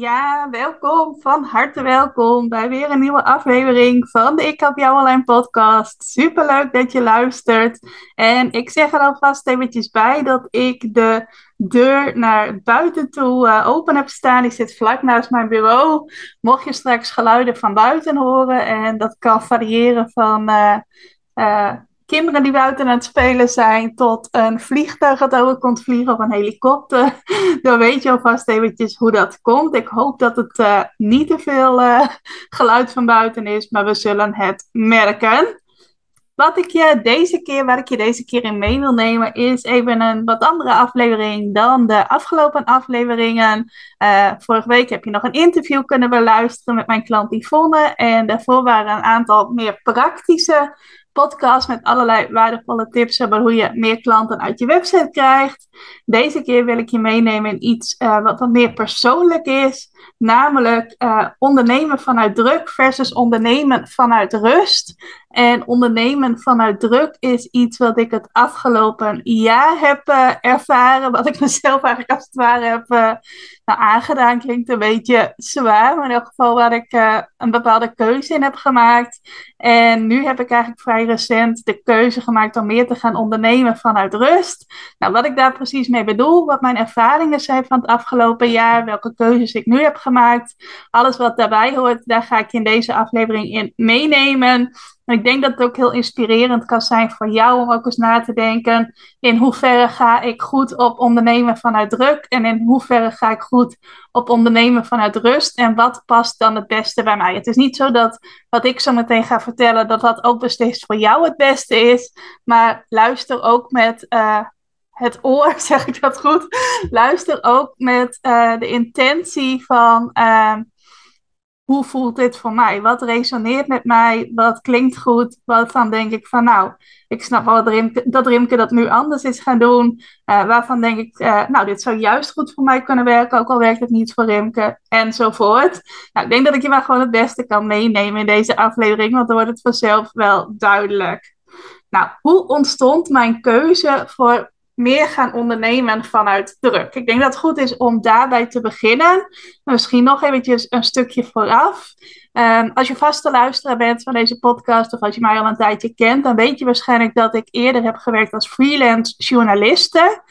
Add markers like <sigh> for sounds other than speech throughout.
Ja, welkom, van harte welkom bij weer een nieuwe aflevering van de Ik Help Jou Online podcast. Superleuk dat je luistert. En ik zeg er alvast eventjes bij dat ik de deur naar buiten toe uh, open heb staan. Die zit vlak naast mijn bureau. Mocht je straks geluiden van buiten horen, en dat kan variëren van... Uh, uh, kinderen die buiten aan het spelen zijn, tot een vliegtuig dat over komt vliegen of een helikopter. <laughs> Dan weet je alvast eventjes hoe dat komt. Ik hoop dat het uh, niet te veel uh, geluid van buiten is, maar we zullen het merken. Wat ik je deze keer, waar ik je deze keer in mee wil nemen, is even een wat andere aflevering dan de afgelopen afleveringen. Uh, vorige week heb je nog een interview kunnen beluisteren met mijn klant Yvonne. En daarvoor waren een aantal meer praktische podcast met allerlei waardevolle tips over hoe je meer klanten uit je website krijgt. Deze keer wil ik je meenemen in iets uh, wat wat meer persoonlijk is, namelijk uh, ondernemen vanuit druk versus ondernemen vanuit rust. En ondernemen vanuit druk is iets wat ik het afgelopen jaar heb uh, ervaren, wat ik <laughs> mezelf eigenlijk als het ware heb nou, aangedaan. Klinkt een beetje zwaar, maar in elk geval waar ik een bepaalde keuze in heb gemaakt. En nu heb ik eigenlijk vrij recent de keuze gemaakt om meer te gaan ondernemen vanuit rust. Nou, wat ik daar precies mee bedoel, wat mijn ervaringen zijn van het afgelopen jaar, welke keuzes ik nu heb gemaakt, alles wat daarbij hoort, daar ga ik in deze aflevering in meenemen. En ik denk dat het ook heel inspirerend kan zijn voor jou om ook eens na te denken in hoeverre ga ik goed op ondernemen vanuit druk en in hoeverre ga ik goed op ondernemen vanuit rust en wat past dan het beste bij mij. Het is niet zo dat wat ik zo meteen ga vertellen, dat dat ook beslist voor jou het beste is, maar luister ook met uh, het oor, <laughs> zeg ik dat goed? Luister ook met uh, de intentie van uh, hoe voelt dit voor mij? Wat resoneert met mij? Wat klinkt goed? Waarvan denk ik van nou, ik snap wel dat Rimke dat, nu anders is gaan doen. Uh, waarvan denk ik, uh, nou, dit zou juist goed voor mij kunnen werken, ook al werkt het niet voor Rimke, enzovoort. Nou, ik denk dat ik je maar gewoon het beste kan meenemen in deze aflevering, want dan wordt het vanzelf wel duidelijk. Nou, hoe ontstond mijn keuze voor meer gaan ondernemen vanuit druk. Ik denk dat het goed is om daarbij te beginnen. Misschien nog eventjes een stukje vooraf. Um, als je vaste luisteraar bent van deze podcast of als je mij al een tijdje kent, dan weet je waarschijnlijk dat ik eerder heb gewerkt als freelance journaliste.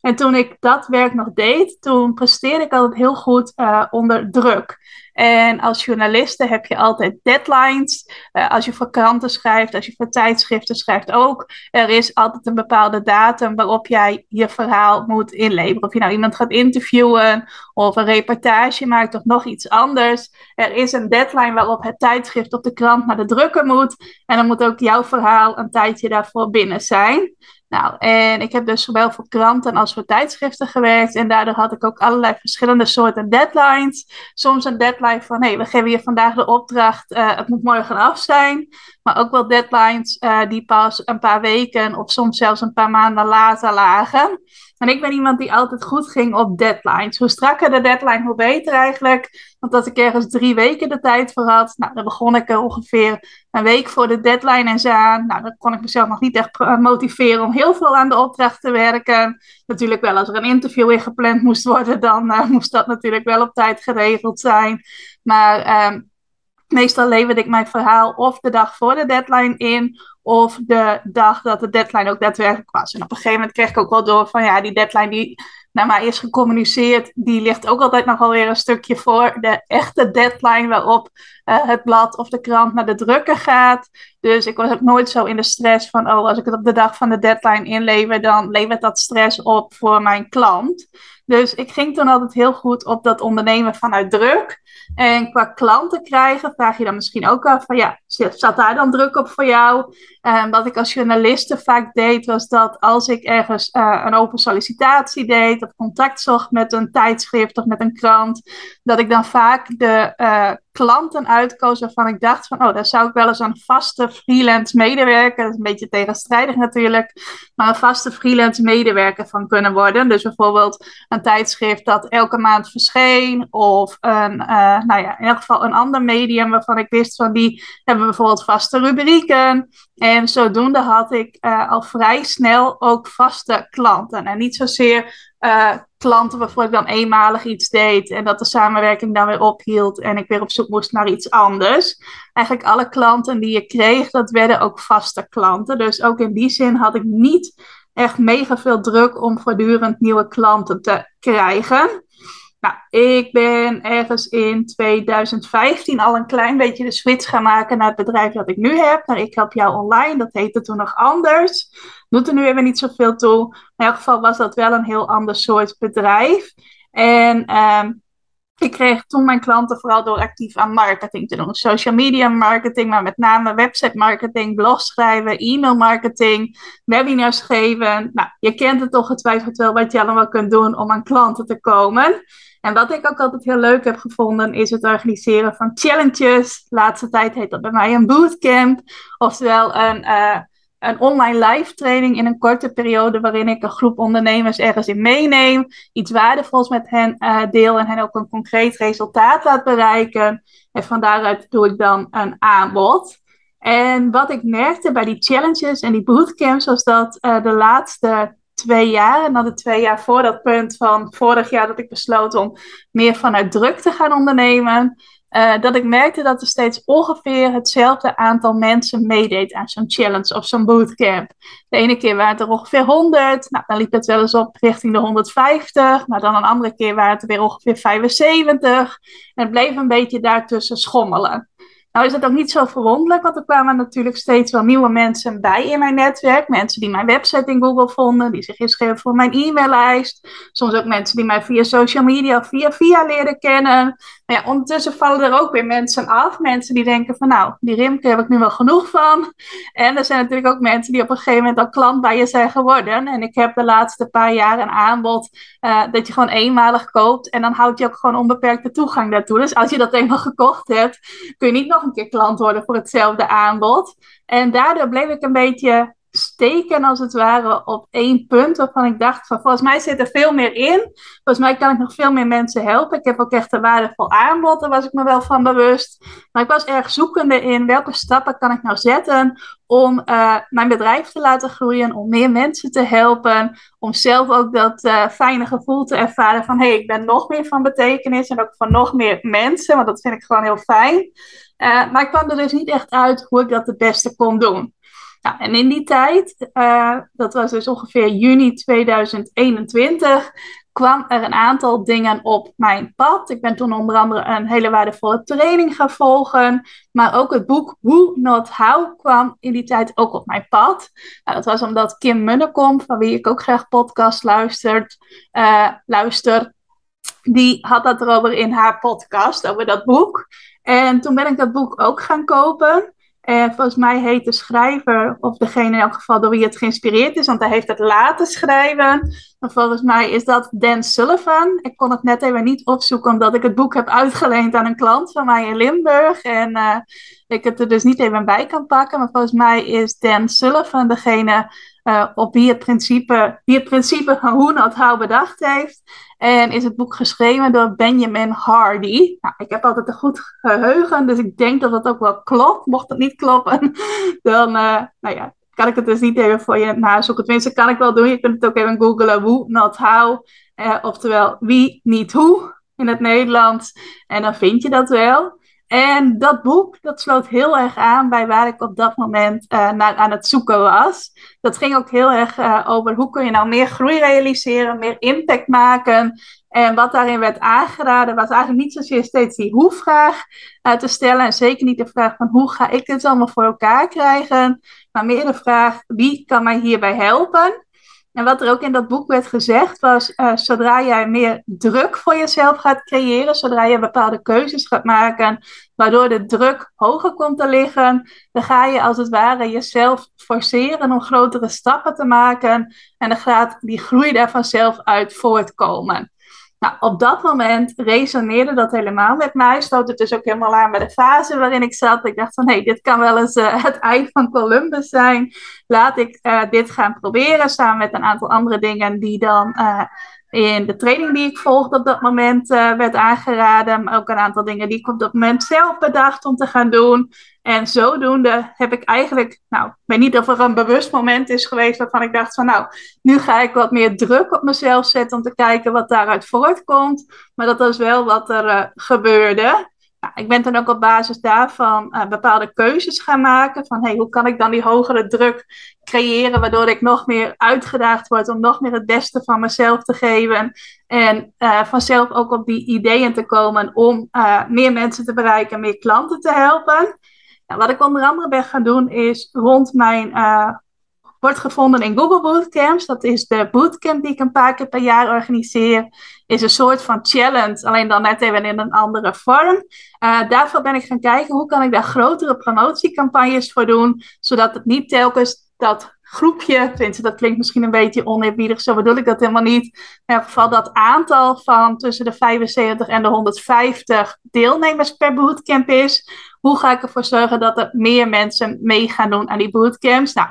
En toen ik dat werk nog deed, toen presteerde ik altijd heel goed uh, onder druk. En als journaliste heb je altijd deadlines. Uh, als je voor kranten schrijft, als je voor tijdschriften schrijft ook. Er is altijd een bepaalde datum waarop jij je verhaal moet inleveren. Of je nou iemand gaat interviewen of een reportage maakt of nog iets anders. Er is een deadline waarop het tijdschrift op de krant naar de drukker moet. En dan moet ook jouw verhaal een tijdje daarvoor binnen zijn. Nou, en ik heb dus zowel voor kranten als voor tijdschriften gewerkt. En daardoor had ik ook allerlei verschillende soorten deadlines. Soms een deadline van, hey, we geven je vandaag de opdracht, uh, het moet morgen af zijn. Maar ook wel deadlines uh, die pas een paar weken of soms zelfs een paar maanden later lagen. En ik ben iemand die altijd goed ging op deadlines. Hoe strakker de deadline, hoe beter eigenlijk. Want als ik ergens drie weken de tijd voor had, nou, dan begon ik er ongeveer een week voor de deadline en zo aan. Nou, dan kon ik mezelf nog niet echt motiveren om heel veel aan de opdracht te werken. Natuurlijk wel, als er een interview in gepland moest worden, dan uh, <laughs> moest dat natuurlijk wel op tijd geregeld zijn. Maar um, meestal leverde ik mijn verhaal of de dag voor de deadline in, of de dag dat de deadline ook daadwerkelijk was. En op een gegeven moment kreeg ik ook wel door van ja, die deadline die naar mij is gecommuniceerd, die ligt ook altijd nog wel weer een stukje voor de echte deadline waarop uh, het blad of de krant naar de drukker gaat. Dus ik was ook nooit zo in de stress van, oh, als ik het op de dag van de deadline inlever, dan levert dat stress op voor mijn klant. Dus ik ging toen altijd heel goed op dat ondernemen vanuit druk. En qua klanten krijgen, vraag je dan misschien ook af van ja, zat daar dan druk op voor jou? Um, wat ik als journaliste vaak deed, was dat als ik ergens uh, een open sollicitatie deed of contact zocht met een tijdschrift of met een krant, dat ik dan vaak de uh, klanten uitkoos waarvan ik dacht van, oh, daar zou ik wel eens een vaste freelance medewerker, dat is een beetje tegenstrijdig natuurlijk, maar een vaste freelance medewerker van kunnen worden. Dus bijvoorbeeld een tijdschrift dat elke maand verscheen, of een, uh, nou ja, in elk geval een ander medium waarvan ik wist van, die hebben bijvoorbeeld vaste rubrieken. En zodoende had ik uh, al vrij snel ook vaste klanten. En niet zozeer uh, klanten waarvoor ik dan eenmalig iets deed en dat de samenwerking dan weer ophield en ik weer op zoek moest naar iets anders. Eigenlijk alle klanten die je kreeg, dat werden ook vaste klanten. Dus ook in die zin had ik niet echt mega veel druk om voortdurend nieuwe klanten te krijgen. Nou, ik ben ergens in 2015 al een klein beetje de switch gaan maken naar het bedrijf dat ik nu heb. Naar Ik Help Jou Online. Dat heette toen nog anders. Doet er nu even niet zoveel toe. in elk geval was dat wel een heel ander soort bedrijf. En ehm, ik kreeg toen mijn klanten vooral door actief aan marketing te doen. Social media marketing, maar met name website marketing, blog schrijven, e-mail marketing, webinars geven. Nou, je kent het toch getwijfeld wel wat je allemaal kunt doen om aan klanten te komen. En wat ik ook altijd heel leuk heb gevonden, is het organiseren van challenges. Laatste tijd heet dat bij mij een bootcamp. Oftewel een, uh, een online live training in een korte periode waarin ik een groep ondernemers ergens in meeneem. Iets waardevols met hen uh, deel en hen ook een concreet resultaat laat bereiken. En van daaruit doe ik dan een aanbod. En wat ik merkte bij die challenges en die bootcamps was dat uh, de laatste twee jaar. En dan de twee jaar voor dat punt van vorig jaar dat ik besloot om meer vanuit druk te gaan ondernemen. Uh, dat ik merkte dat er steeds ongeveer hetzelfde aantal mensen meedeed aan zo'n challenge of zo'n bootcamp. De ene keer waren het er ongeveer 100, nou, dan liep het wel eens op richting de 150, maar dan een andere keer waren het er weer ongeveer 75. En het bleef een beetje daartussen schommelen. Nou is het ook niet zo verwonderlijk, want er kwamen natuurlijk steeds wel nieuwe mensen bij in mijn netwerk. Mensen die mijn website in Google vonden, die zich inschreven voor mijn e-maillijst. Soms ook mensen die mij via social media of via via leerden kennen. Maar ja, ondertussen vallen er ook weer mensen af. Mensen die denken van nou, die Rimke heb ik nu wel genoeg van. En er zijn natuurlijk ook mensen die op een gegeven moment al klant bij je zijn geworden. En ik heb de laatste paar jaar een aanbod uh, dat je gewoon eenmalig koopt. En dan houd je ook gewoon onbeperkte toegang daartoe. Dus als je dat eenmaal gekocht hebt, kun je niet nog een keer klant worden voor hetzelfde aanbod. En daardoor bleef ik een beetje steken als het ware op één punt waarvan ik dacht van volgens mij zit er veel meer in. Volgens mij kan ik nog veel meer mensen helpen. Ik heb ook echt een waardevol aanbod, daar was ik me wel van bewust. Maar ik was erg zoekende in welke stappen kan ik nou zetten om uh, mijn bedrijf te laten groeien, om meer mensen te helpen, om zelf ook dat uh, fijne gevoel te ervaren van hé, hey, ik ben nog meer van betekenis en ook van nog meer mensen, want dat vind ik gewoon heel fijn. Uh, maar ik kwam er dus niet echt uit hoe ik dat het beste kon doen. Nou, en in die tijd, uh, dat was dus ongeveer juni 2021, kwam er een aantal dingen op mijn pad. Ik ben toen onder andere een hele waardevolle training gaan volgen. Maar ook het boek Who Not How kwam in die tijd ook op mijn pad. Nou, dat was omdat Kim Munnekom, van wie ik ook graag podcast luistert, uh, luister, die had dat erover in haar podcast, over dat boek. En toen ben ik dat boek ook gaan kopen. En volgens mij heet de schrijver, of degene in elk geval door wie het geïnspireerd is, want hij heeft het laten schrijven. En volgens mij is dat Dan Sullivan. Ik kon het net even niet opzoeken, omdat ik het boek heb uitgeleend aan een klant van mij in Limburg. En uh, ik het er dus niet even bij kan pakken. Maar volgens mij is Dan Sullivan degene uh, op wie het principe, wie het principe van hoe not how bedacht heeft. En is het boek geschreven door Benjamin Hardy. Nou, ik heb altijd een goed geheugen, dus ik denk dat dat ook wel klopt. Mocht het niet kloppen, <laughs> dan uh, nou ja, kan ik het dus niet even voor je nazoeken. Tenminste, kan ik wel doen. Je kunt het ook even googlen. Who, not how. Uh, oftewel, wie, niet hoe in het Nederlands. En dan vind je dat wel. En dat boek, dat sloot heel erg aan bij waar ik op dat moment uh, naar aan het zoeken was. Dat ging ook heel erg uh, over hoe kun je nou meer groei realiseren, meer impact maken. En wat daarin werd aangeraden was eigenlijk niet zozeer steeds die hoe-vraag uh, te stellen. En zeker niet de vraag van hoe ga ik dit allemaal voor elkaar krijgen. Maar meer de vraag wie kan mij hierbij helpen. En wat er ook in dat boek werd gezegd was, uh, zodra jij meer druk voor jezelf gaat creëren, zodra je bepaalde keuzes gaat maken, waardoor de druk hoger komt te liggen, dan ga je als het ware jezelf forceren om grotere stappen te maken en dan gaat die groei daar vanzelf uit voortkomen. Nou, op dat moment resoneerde dat helemaal met mij. Sloot het dus ook helemaal aan bij de fase waarin ik zat. Ik dacht van, hé, dit kan wel eens uh, het ei van Columbus zijn. Laat ik uh, dit gaan proberen, samen met een aantal andere dingen die dan uh, in de training die ik volgde op dat moment uh, werd aangeraden. Maar ook een aantal dingen die ik op dat moment zelf bedacht om te gaan doen. En zodoende heb ik eigenlijk, nou, ik weet niet of er een bewust moment is geweest waarvan ik dacht van, nou, nu ga ik wat meer druk op mezelf zetten om te kijken wat daaruit voortkomt. Maar dat was wel wat er uh, gebeurde. Nou, ik ben dan ook op basis daarvan uh, bepaalde keuzes gaan maken. Van hey, hoe kan ik dan die hogere druk creëren, waardoor ik nog meer uitgedaagd word om nog meer het beste van mezelf te geven. En uh, vanzelf ook op die ideeën te komen om uh, meer mensen te bereiken, meer klanten te helpen. Nou, wat ik onder andere ben gaan doen is rond mijn wordt gevonden in Google Bootcamps. Dat is de bootcamp die ik een paar keer per jaar organiseer. Is een soort van challenge, alleen dan net even in een andere vorm. Uh, daarvoor ben ik gaan kijken hoe kan ik daar grotere promotiecampagnes voor doen, zodat het niet telkens dat groepje, tenminste dat klinkt misschien een beetje oneerbiedig, zo bedoel ik dat helemaal niet. Maar in ieder geval dat aantal van tussen de 75 en de 150 deelnemers per bootcamp is. Hoe ga ik ervoor zorgen dat er meer mensen mee gaan doen aan die bootcamps? Nou,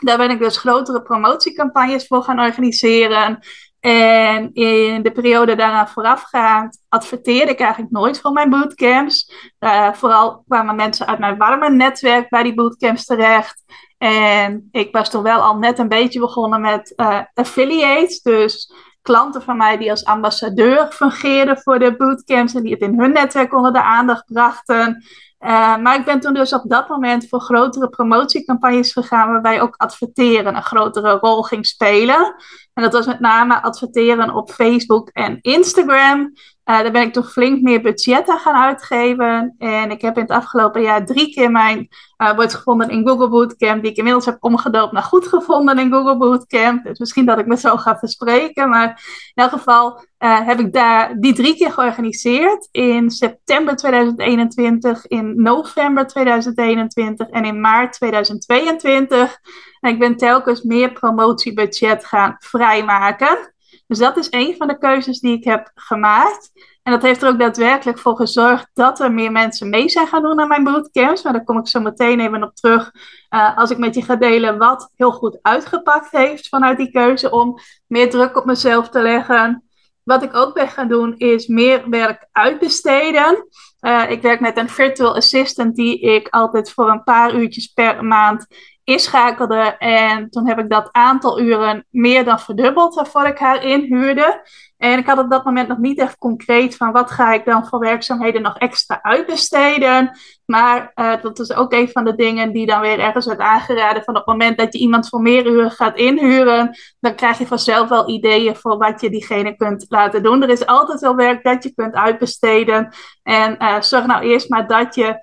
daar ben ik dus grotere promotiecampagnes voor gaan organiseren. En in de periode daaraan voorafgaand adverteerde ik eigenlijk nooit voor mijn bootcamps. Uh, vooral kwamen mensen uit mijn warme netwerk bij die bootcamps terecht. En ik was toen wel al net een beetje begonnen met uh, affiliates. Dus klanten van mij die als ambassadeur fungeerden voor de bootcamps en die het in hun netwerk onder de aandacht brachten. Uh, maar ik ben toen dus op dat moment voor grotere promotiecampagnes gegaan, waarbij ook adverteren een grotere rol ging spelen. En dat was met name adverteren op Facebook en Instagram. Uh, daar ben ik toch flink meer budget aan gaan uitgeven. En ik heb in het afgelopen jaar drie keer mijn uh, wordt gevonden in Google Bootcamp, die ik inmiddels heb omgedoopt naar goed gevonden in Google Bootcamp. Dus misschien dat ik me zo ga verspreken. Maar in elk geval uh, heb ik daar die drie keer georganiseerd. In september 2021, in november 2021 en in maart 2022. En ik ben telkens meer promotiebudget gaan vrijmaken. Dus dat is een van de keuzes die ik heb gemaakt. En dat heeft er ook daadwerkelijk voor gezorgd dat er meer mensen mee zijn gaan doen aan mijn bootcamps. Maar daar kom ik zo meteen even op terug uh, als ik met je ga delen wat heel goed uitgepakt heeft vanuit die keuze om meer druk op mezelf te leggen. Wat ik ook ben gaan doen is meer werk uitbesteden. Uh, ik werk met een virtual assistant die ik altijd voor een paar uurtjes per maand inschakelde. En toen heb ik dat aantal uren meer dan verdubbeld waarvoor ik haar inhuurde. En ik had op dat moment nog niet echt concreet van wat ga ik dan voor werkzaamheden nog extra uitbesteden. Maar uh, dat is ook een van de dingen die dan weer ergens werd aangeraden. Van op het moment dat je iemand voor meer uren gaat inhuren, dan krijg je vanzelf wel ideeën voor wat je diegene kunt laten doen. Er is altijd wel werk dat je kunt uitbesteden. En uh, zorg nou eerst maar dat je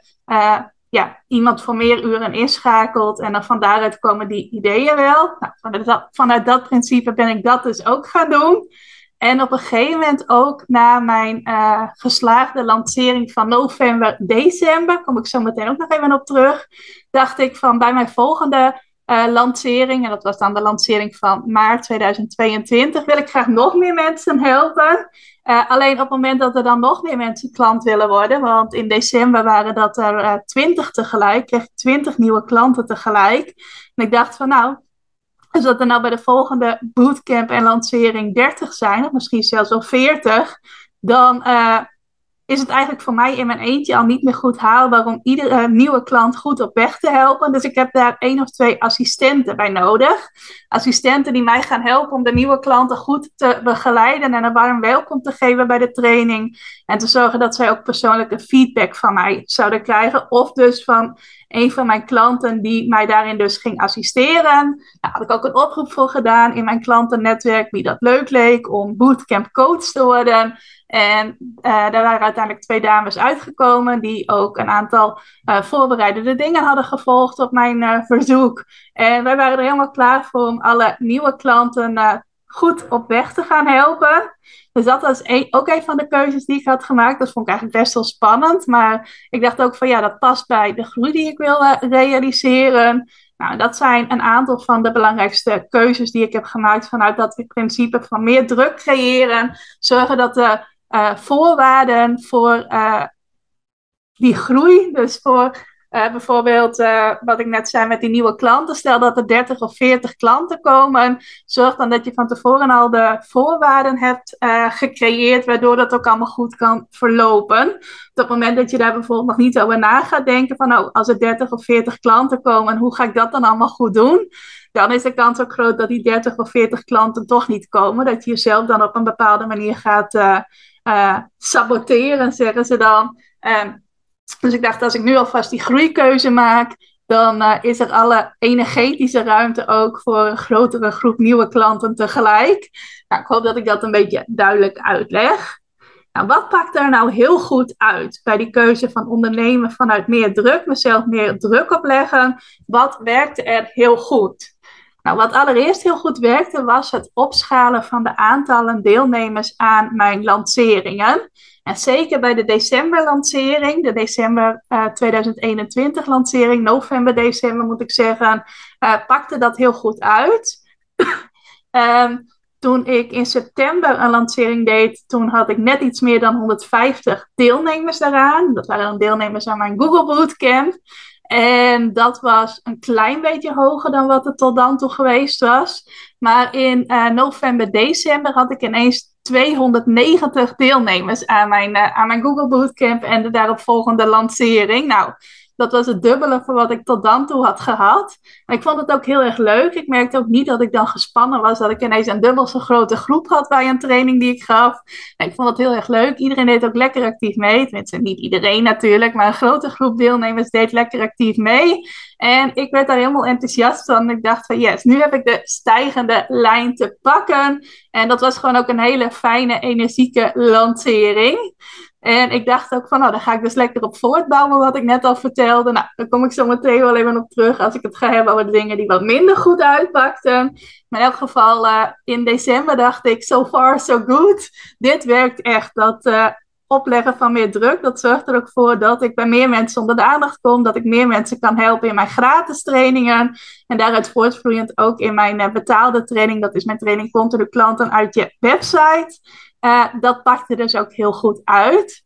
ja, iemand voor meer uren inschakelt. En dan van daaruit komen die ideeën wel. Nou, vanuit, dat, vanuit dat principe ben ik dat dus ook gaan doen. En op een gegeven moment ook na mijn uh, geslaagde lancering van november, december, kom ik zo meteen ook nog even op terug, dacht ik van bij mijn volgende uh, lancering, en dat was dan de lancering van maart 2022, wil ik graag nog meer mensen helpen. Uh, alleen op het moment dat er dan nog meer mensen klant willen worden, want in december waren dat er twintig tegelijk, kreeg ik twintig nieuwe klanten tegelijk. En ik dacht van nou, dus dat er nou bij de volgende bootcamp en lancering 30 zijn, of misschien zelfs wel 40, dan uh, is het eigenlijk voor mij in mijn eentje al niet meer goed haalbaar om iedere nieuwe klant goed op weg te helpen. Dus ik heb daar één of twee assistenten bij nodig. Assistenten die mij gaan helpen om de nieuwe klanten goed te begeleiden en een warm welkom te geven bij de training. En te zorgen dat zij ook persoonlijke feedback van mij zouden krijgen. Of dus van een van mijn klanten die mij daarin dus ging assisteren. Daar had ik ook een oproep voor gedaan in mijn klantennetwerk, wie dat leuk leek om bootcamp coach te worden. En uh, daar waren uiteindelijk twee dames uitgekomen die ook een aantal uh, voorbereidende dingen hadden gevolgd op mijn uh, verzoek. En wij waren er helemaal klaar voor om alle nieuwe klanten goed op weg te gaan helpen. Dus dat was ook een van de keuzes die ik had gemaakt. Dat vond ik eigenlijk best wel spannend. Maar ik dacht ook van ja, dat past bij de groei die ik wil realiseren. Nou, dat zijn een aantal van de belangrijkste keuzes die ik heb gemaakt vanuit dat principe van meer druk creëren. Zorgen dat de uh, voorwaarden voor uh, die groei, dus voor uh, bijvoorbeeld wat ik net zei met die nieuwe klanten. Stel dat er 30 of 40 klanten komen. Zorg dan dat je van tevoren al de voorwaarden hebt gecreëerd. Waardoor dat ook allemaal goed kan verlopen. Op het moment dat je daar bijvoorbeeld nog niet over na gaat denken. Van oh, als er 30 of 40 klanten komen. Hoe ga ik dat dan allemaal goed doen? Dan is de kans ook groot dat die 30 of 40 klanten toch niet komen. Dat je jezelf dan op een bepaalde manier gaat saboteren, zeggen ze dan. Dus ik dacht, als ik nu alvast die groeikeuze maak, dan uh, is er alle energetische ruimte ook voor een grotere groep nieuwe klanten tegelijk. Nou, ik hoop dat ik dat een beetje duidelijk uitleg. Nou, wat pakt er nou heel goed uit bij die keuze van ondernemen vanuit meer druk, mezelf meer druk opleggen? Wat werkte er heel goed? Nou, wat allereerst heel goed werkte, was het opschalen van de aantallen deelnemers aan mijn lanceringen. En zeker bij de december-lancering, de december uh, eh, 2021 lancering, november, december moet ik zeggen, uh, pakte dat heel goed uit. um, <laughs> toen ik in september een lancering deed, toen had ik net iets meer dan 150 deelnemers daaraan. Dat waren deelnemers aan mijn Google Bootcamp. En dat was een klein beetje hoger dan wat het tot dan toe geweest was. Maar in uh, november, december had ik ineens 290 deelnemers aan mijn, uh, aan mijn Google Bootcamp en de daaropvolgende lancering. Nou, dat was het dubbele van wat ik tot dan toe had gehad. En ik vond het ook heel erg leuk. Ik merkte ook niet dat ik dan gespannen was, dat ik ineens een dubbel zo grote groep had bij een training die ik gaf. En ik vond het heel erg leuk. Iedereen deed ook lekker actief mee. Niet iedereen natuurlijk, maar een grote groep deelnemers deed lekker actief mee. En ik werd daar helemaal enthousiast van. Ik dacht van yes, nu heb ik de stijgende lijn te pakken. En dat was gewoon ook een hele fijne, energieke lancering. En ik dacht ook van, nou, daar ga ik dus lekker op voortbouwen, wat ik net al vertelde. Nou, daar kom ik zo meteen wel even op terug als ik het ga hebben over dingen die wat minder goed uitpakten. Maar in elk geval, uh, in december dacht ik, so far so good. Dit werkt echt. Dat uh, opleggen van meer druk, dat zorgt er ook voor dat ik bij meer mensen onder de aandacht kom. Dat ik meer mensen kan helpen in mijn gratis trainingen. En daaruit voortvloeiend ook in mijn uh, betaalde training. Dat is mijn training Continu Klanten uit je website. Uh, dat pakte dus ook heel goed uit.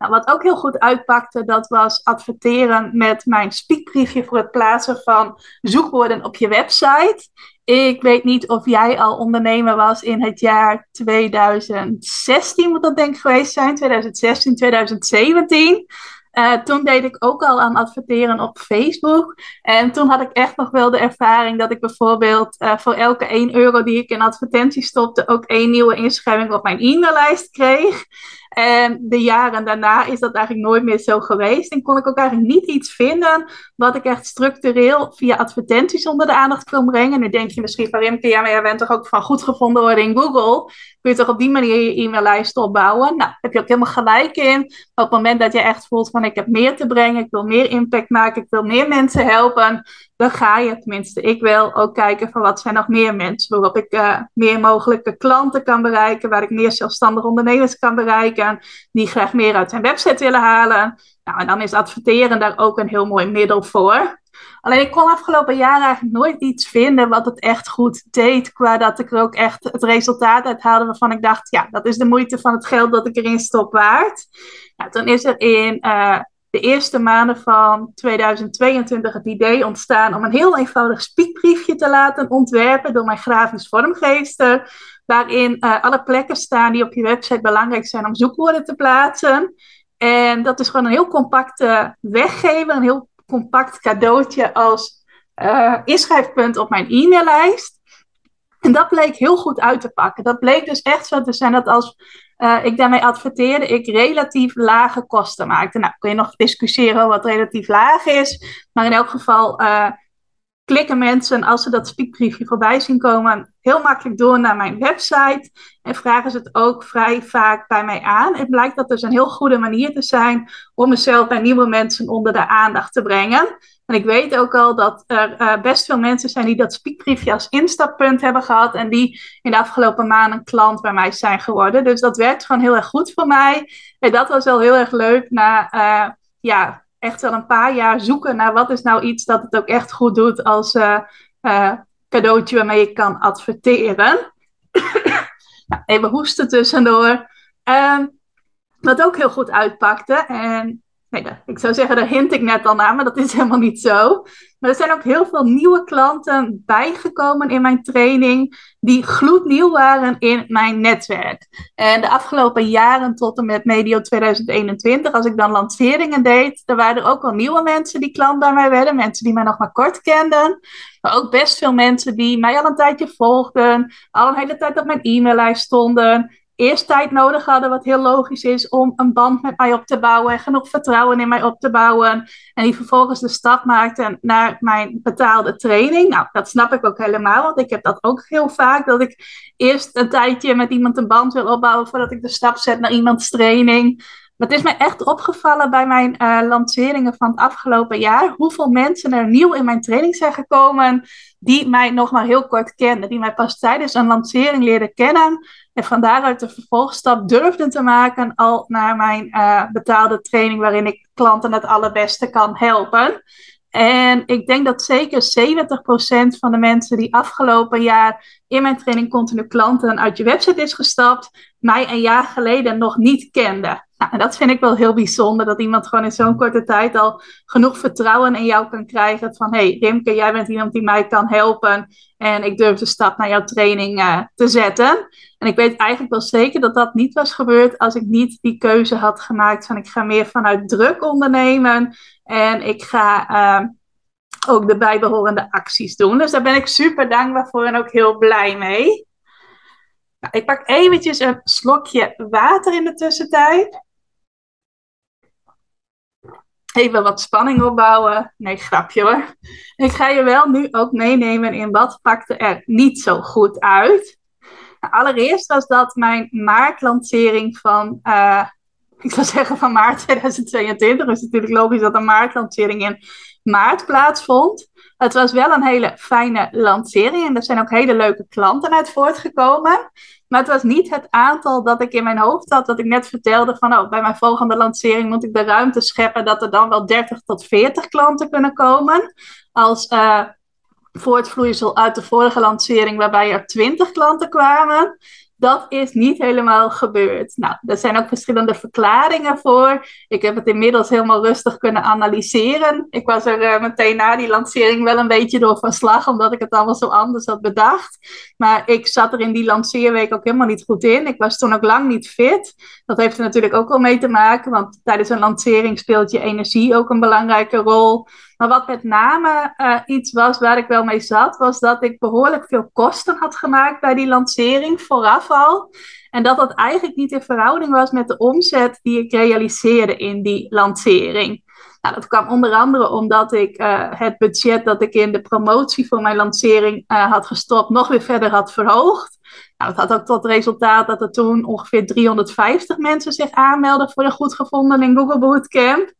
Nou, wat ook heel goed uitpakte, dat was adverteren met mijn speakbriefje voor het plaatsen van zoekwoorden op je website. Ik weet niet of jij al ondernemer was in het jaar 2016, moet dat denk ik geweest zijn, 2016, 2017. Uh, toen deed ik ook al aan adverteren op Facebook. En toen had ik echt nog wel de ervaring dat ik bijvoorbeeld uh, voor elke 1 euro die ik in advertenties stopte, ook één nieuwe inschrijving op mijn e-maillijst kreeg. En de jaren daarna is dat eigenlijk nooit meer zo geweest. En kon ik ook eigenlijk niet iets vinden wat ik echt structureel via advertenties onder de aandacht kon brengen. Nu denk je misschien van Rimke, ja, maar jij bent toch ook van goed gevonden worden in Google. Kun je toch op die manier je e-maillijst opbouwen? Nou, heb je ook helemaal gelijk in. Op het moment dat je echt voelt van ik heb meer te brengen, ik wil meer impact maken, ik wil meer mensen helpen, dan ga je, tenminste ik wil, ook kijken van wat zijn nog meer mensen. Waarop ik uh, meer mogelijke klanten kan bereiken, waar ik meer zelfstandige ondernemers kan bereiken, die graag meer uit hun website willen halen. Nou, en dan is adverteren daar ook een heel mooi middel voor. Alleen ik kon afgelopen jaren eigenlijk nooit iets vinden wat het echt goed deed. Qua dat ik er ook echt het resultaat uit haalde waarvan ik dacht, ja, dat is de moeite van het geld dat ik erin stop waard. Nou, toen is er in uh, de eerste maanden van 2022 het idee ontstaan om een heel eenvoudig spiekbriefje te laten ontwerpen door mijn grafisch vormgeester. Waarin uh, alle plekken staan die op je website belangrijk zijn om zoekwoorden te plaatsen. En dat is gewoon een heel compacte weggever, een heel compact cadeautje als uh, inschrijfpunt op mijn e-maillijst. En dat bleek heel goed uit te pakken. Dat bleek dus echt zo te zijn dat als uh, ik daarmee adverteerde, ik relatief lage kosten maakte. Nou, kun je nog discussiëren wat relatief laag is. Maar in elk geval uh, klikken mensen, als ze dat speakbriefje voorbij zien komen, heel makkelijk door naar mijn website. En vragen ze het ook vrij vaak bij mij aan. Het blijkt dat dus een heel goede manier te zijn om mezelf bij nieuwe mensen onder de aandacht te brengen. En ik weet ook al dat er uh, best veel mensen zijn die dat speakbriefje als instappunt hebben gehad. En die in de afgelopen maanden klant bij mij zijn geworden. Dus dat werkt gewoon heel erg goed voor mij. En dat was wel heel erg leuk na uh, ja, echt wel een paar jaar zoeken naar wat is nou iets dat het ook echt goed doet als uh, cadeautje waarmee je kan adverteren. <coughs> even hoesten tussendoor. Uh, wat ook heel goed uitpakte. En nee, ik zou zeggen, daar hint ik net al naar, maar dat is helemaal niet zo. Maar er zijn ook heel veel nieuwe klanten bijgekomen in mijn training, die gloednieuw waren in mijn netwerk. En de afgelopen jaren tot en met medio 2021, als ik dan lanceringen deed, er waren er ook wel nieuwe mensen die klant bij mij werden, mensen die mij nog maar kort kenden. Maar ook best veel mensen die mij al een tijdje volgden, al een hele tijd op mijn e-maillijst stonden eerst tijd nodig hadden, wat heel logisch is, om een band met mij op te bouwen en genoeg vertrouwen in mij op te bouwen. En die vervolgens de stap maakten naar mijn betaalde training. Nou, dat snap ik ook helemaal, want ik heb dat ook heel vaak, dat ik eerst een tijdje met iemand een band wil opbouwen voordat ik de stap zet naar iemands training. Maar het is mij echt opgevallen bij mijn uh, lanceringen van het afgelopen jaar, hoeveel mensen er nieuw in mijn training zijn gekomen die mij nog maar heel kort kenden, die mij pas tijdens een lancering leerden kennen en van daaruit de vervolgstap durfden te maken al naar mijn uh, betaalde training, waarin ik klanten het allerbeste kan helpen. En ik denk dat zeker 70% van de mensen die afgelopen jaar in mijn training continu klanten uit je website is gestapt, mij een jaar geleden nog niet kenden. Nou, en dat vind ik wel heel bijzonder, dat iemand gewoon in zo'n korte tijd al genoeg vertrouwen in jou kan krijgen. Van, hey Rimke, jij bent iemand die mij kan helpen en ik durf de stap naar jouw training uh, te zetten. En ik weet eigenlijk wel zeker dat dat niet was gebeurd als ik niet die keuze had gemaakt van ik ga meer vanuit druk ondernemen en ik ga uh, ook de bijbehorende acties doen. Dus daar ben ik super dankbaar voor en ook heel blij mee. Nou, ik pak eventjes een slokje water in de tussentijd. Even wat spanning opbouwen. Nee, grapje hoor. Ik ga je wel nu ook meenemen in wat pakte er niet zo goed uit. Nou, allereerst was dat mijn maartlancering van, uh, ik zou zeggen van maart <laughs> 2022. Het is natuurlijk logisch dat een maartlancering in maart plaatsvond. Het was wel een hele fijne lancering en er zijn ook hele leuke klanten uit voortgekomen. Maar het was niet het aantal dat ik in mijn hoofd had, dat ik net vertelde van oh, bij mijn volgende lancering moet ik de ruimte scheppen dat er dan wel 30 tot 40 klanten kunnen komen. Als uh, voortvloeisel uit de vorige lancering waarbij er 20 klanten kwamen. Dat is niet helemaal gebeurd. Nou, er zijn ook verschillende verklaringen voor. Ik heb het inmiddels helemaal rustig kunnen analyseren. Ik was er uh, meteen na die lancering wel een beetje door van slag, omdat ik het allemaal zo anders had bedacht. Maar ik zat er in die lanceerweek ook helemaal niet goed in. Ik was toen ook lang niet fit. Dat heeft er natuurlijk ook wel mee te maken, want tijdens een lancering speelt je energie ook een belangrijke rol. Maar wat met name uh, iets was waar ik wel mee zat, was dat ik behoorlijk veel kosten had gemaakt bij die lancering vooraf al. En dat dat eigenlijk niet in verhouding was met de omzet die ik realiseerde in die lancering. Nou, dat kwam onder andere omdat ik uh, het budget dat ik in de promotie voor mijn lancering uh, had gestopt, nog weer verder had verhoogd. Nou, het had ook tot resultaat dat er toen ongeveer 350 mensen zich aanmelden voor de goed gevonden in Google Bootcamp.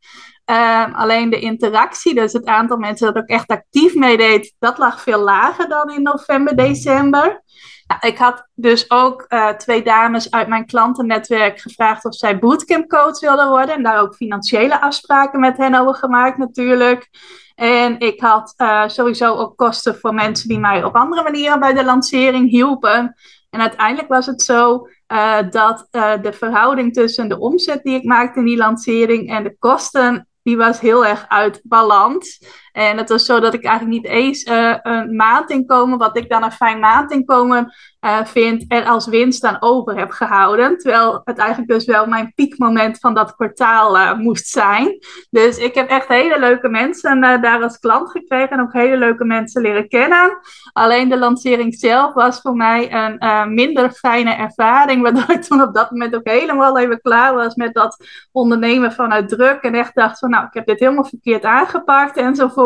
Uh, alleen de interactie, dus het aantal mensen dat ook echt actief meedeed, dat lag veel lager dan in november, december. Nou, ik had dus ook uh, twee dames uit mijn klantennetwerk gevraagd of zij bootcamp coach wilden worden. En daar ook financiële afspraken met hen over gemaakt natuurlijk. En ik had uh, sowieso ook kosten voor mensen die mij op andere manieren bij de lancering hielpen. En uiteindelijk was het zo uh, dat de verhouding tussen de omzet die ik maakte in die lancering en de kosten die was heel erg uit balans. En het was zo dat ik eigenlijk niet eens uh, een maandinkomen, wat ik dan een fijn maandinkomen uh, vind, er als winst aan over heb gehouden. Terwijl het eigenlijk dus wel mijn piekmoment van dat kwartaal uh, moest zijn. Dus ik heb echt hele leuke mensen daar als klant gekregen en ook hele leuke mensen leren kennen. Alleen de lancering zelf was voor mij een minder fijne ervaring, <laughs> waardoor ik toen op dat moment ook helemaal even klaar was met dat ondernemen vanuit druk. En echt dacht van nou, ik heb dit helemaal verkeerd aangepakt enzovoort.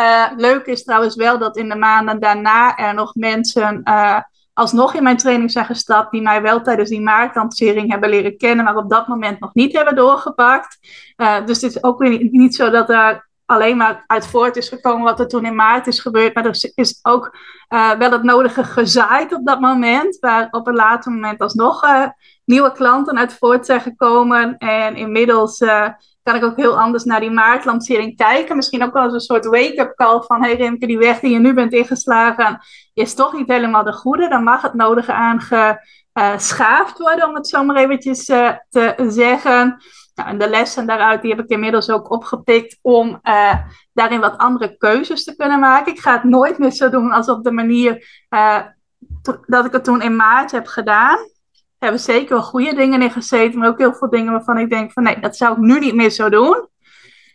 Uh, leuk is trouwens wel dat in de maanden daarna er nog mensen uh, alsnog in mijn training zijn gestapt, die mij wel tijdens die maartlancering hebben leren kennen, maar op dat moment nog niet hebben doorgepakt. Uh, dus het is ook weer niet, zo dat er alleen maar uit voort is gekomen wat er toen in maart is gebeurd. Maar er is ook wel het nodige gezaaid op dat moment. Waar op een later moment alsnog nieuwe klanten uit voort zijn gekomen. En inmiddels kan ik ook heel anders naar die maartlancering kijken. Misschien ook wel als een soort wake-up call van... hey Rimke, die weg die je nu bent ingeslagen... is toch niet helemaal de goede. Dan mag het nodige aangeschaafd worden, om het zo maar eventjes te zeggen... Nou, en de lessen daaruit die heb ik inmiddels ook opgepikt om uh, daarin wat andere keuzes te kunnen maken. Ik ga het nooit meer zo doen als op de manier dat ik het toen in maart heb gedaan. Hebben zeker wel goede dingen in gezeten, maar ook heel veel dingen waarvan ik denk van nee, dat zou ik nu niet meer zo doen.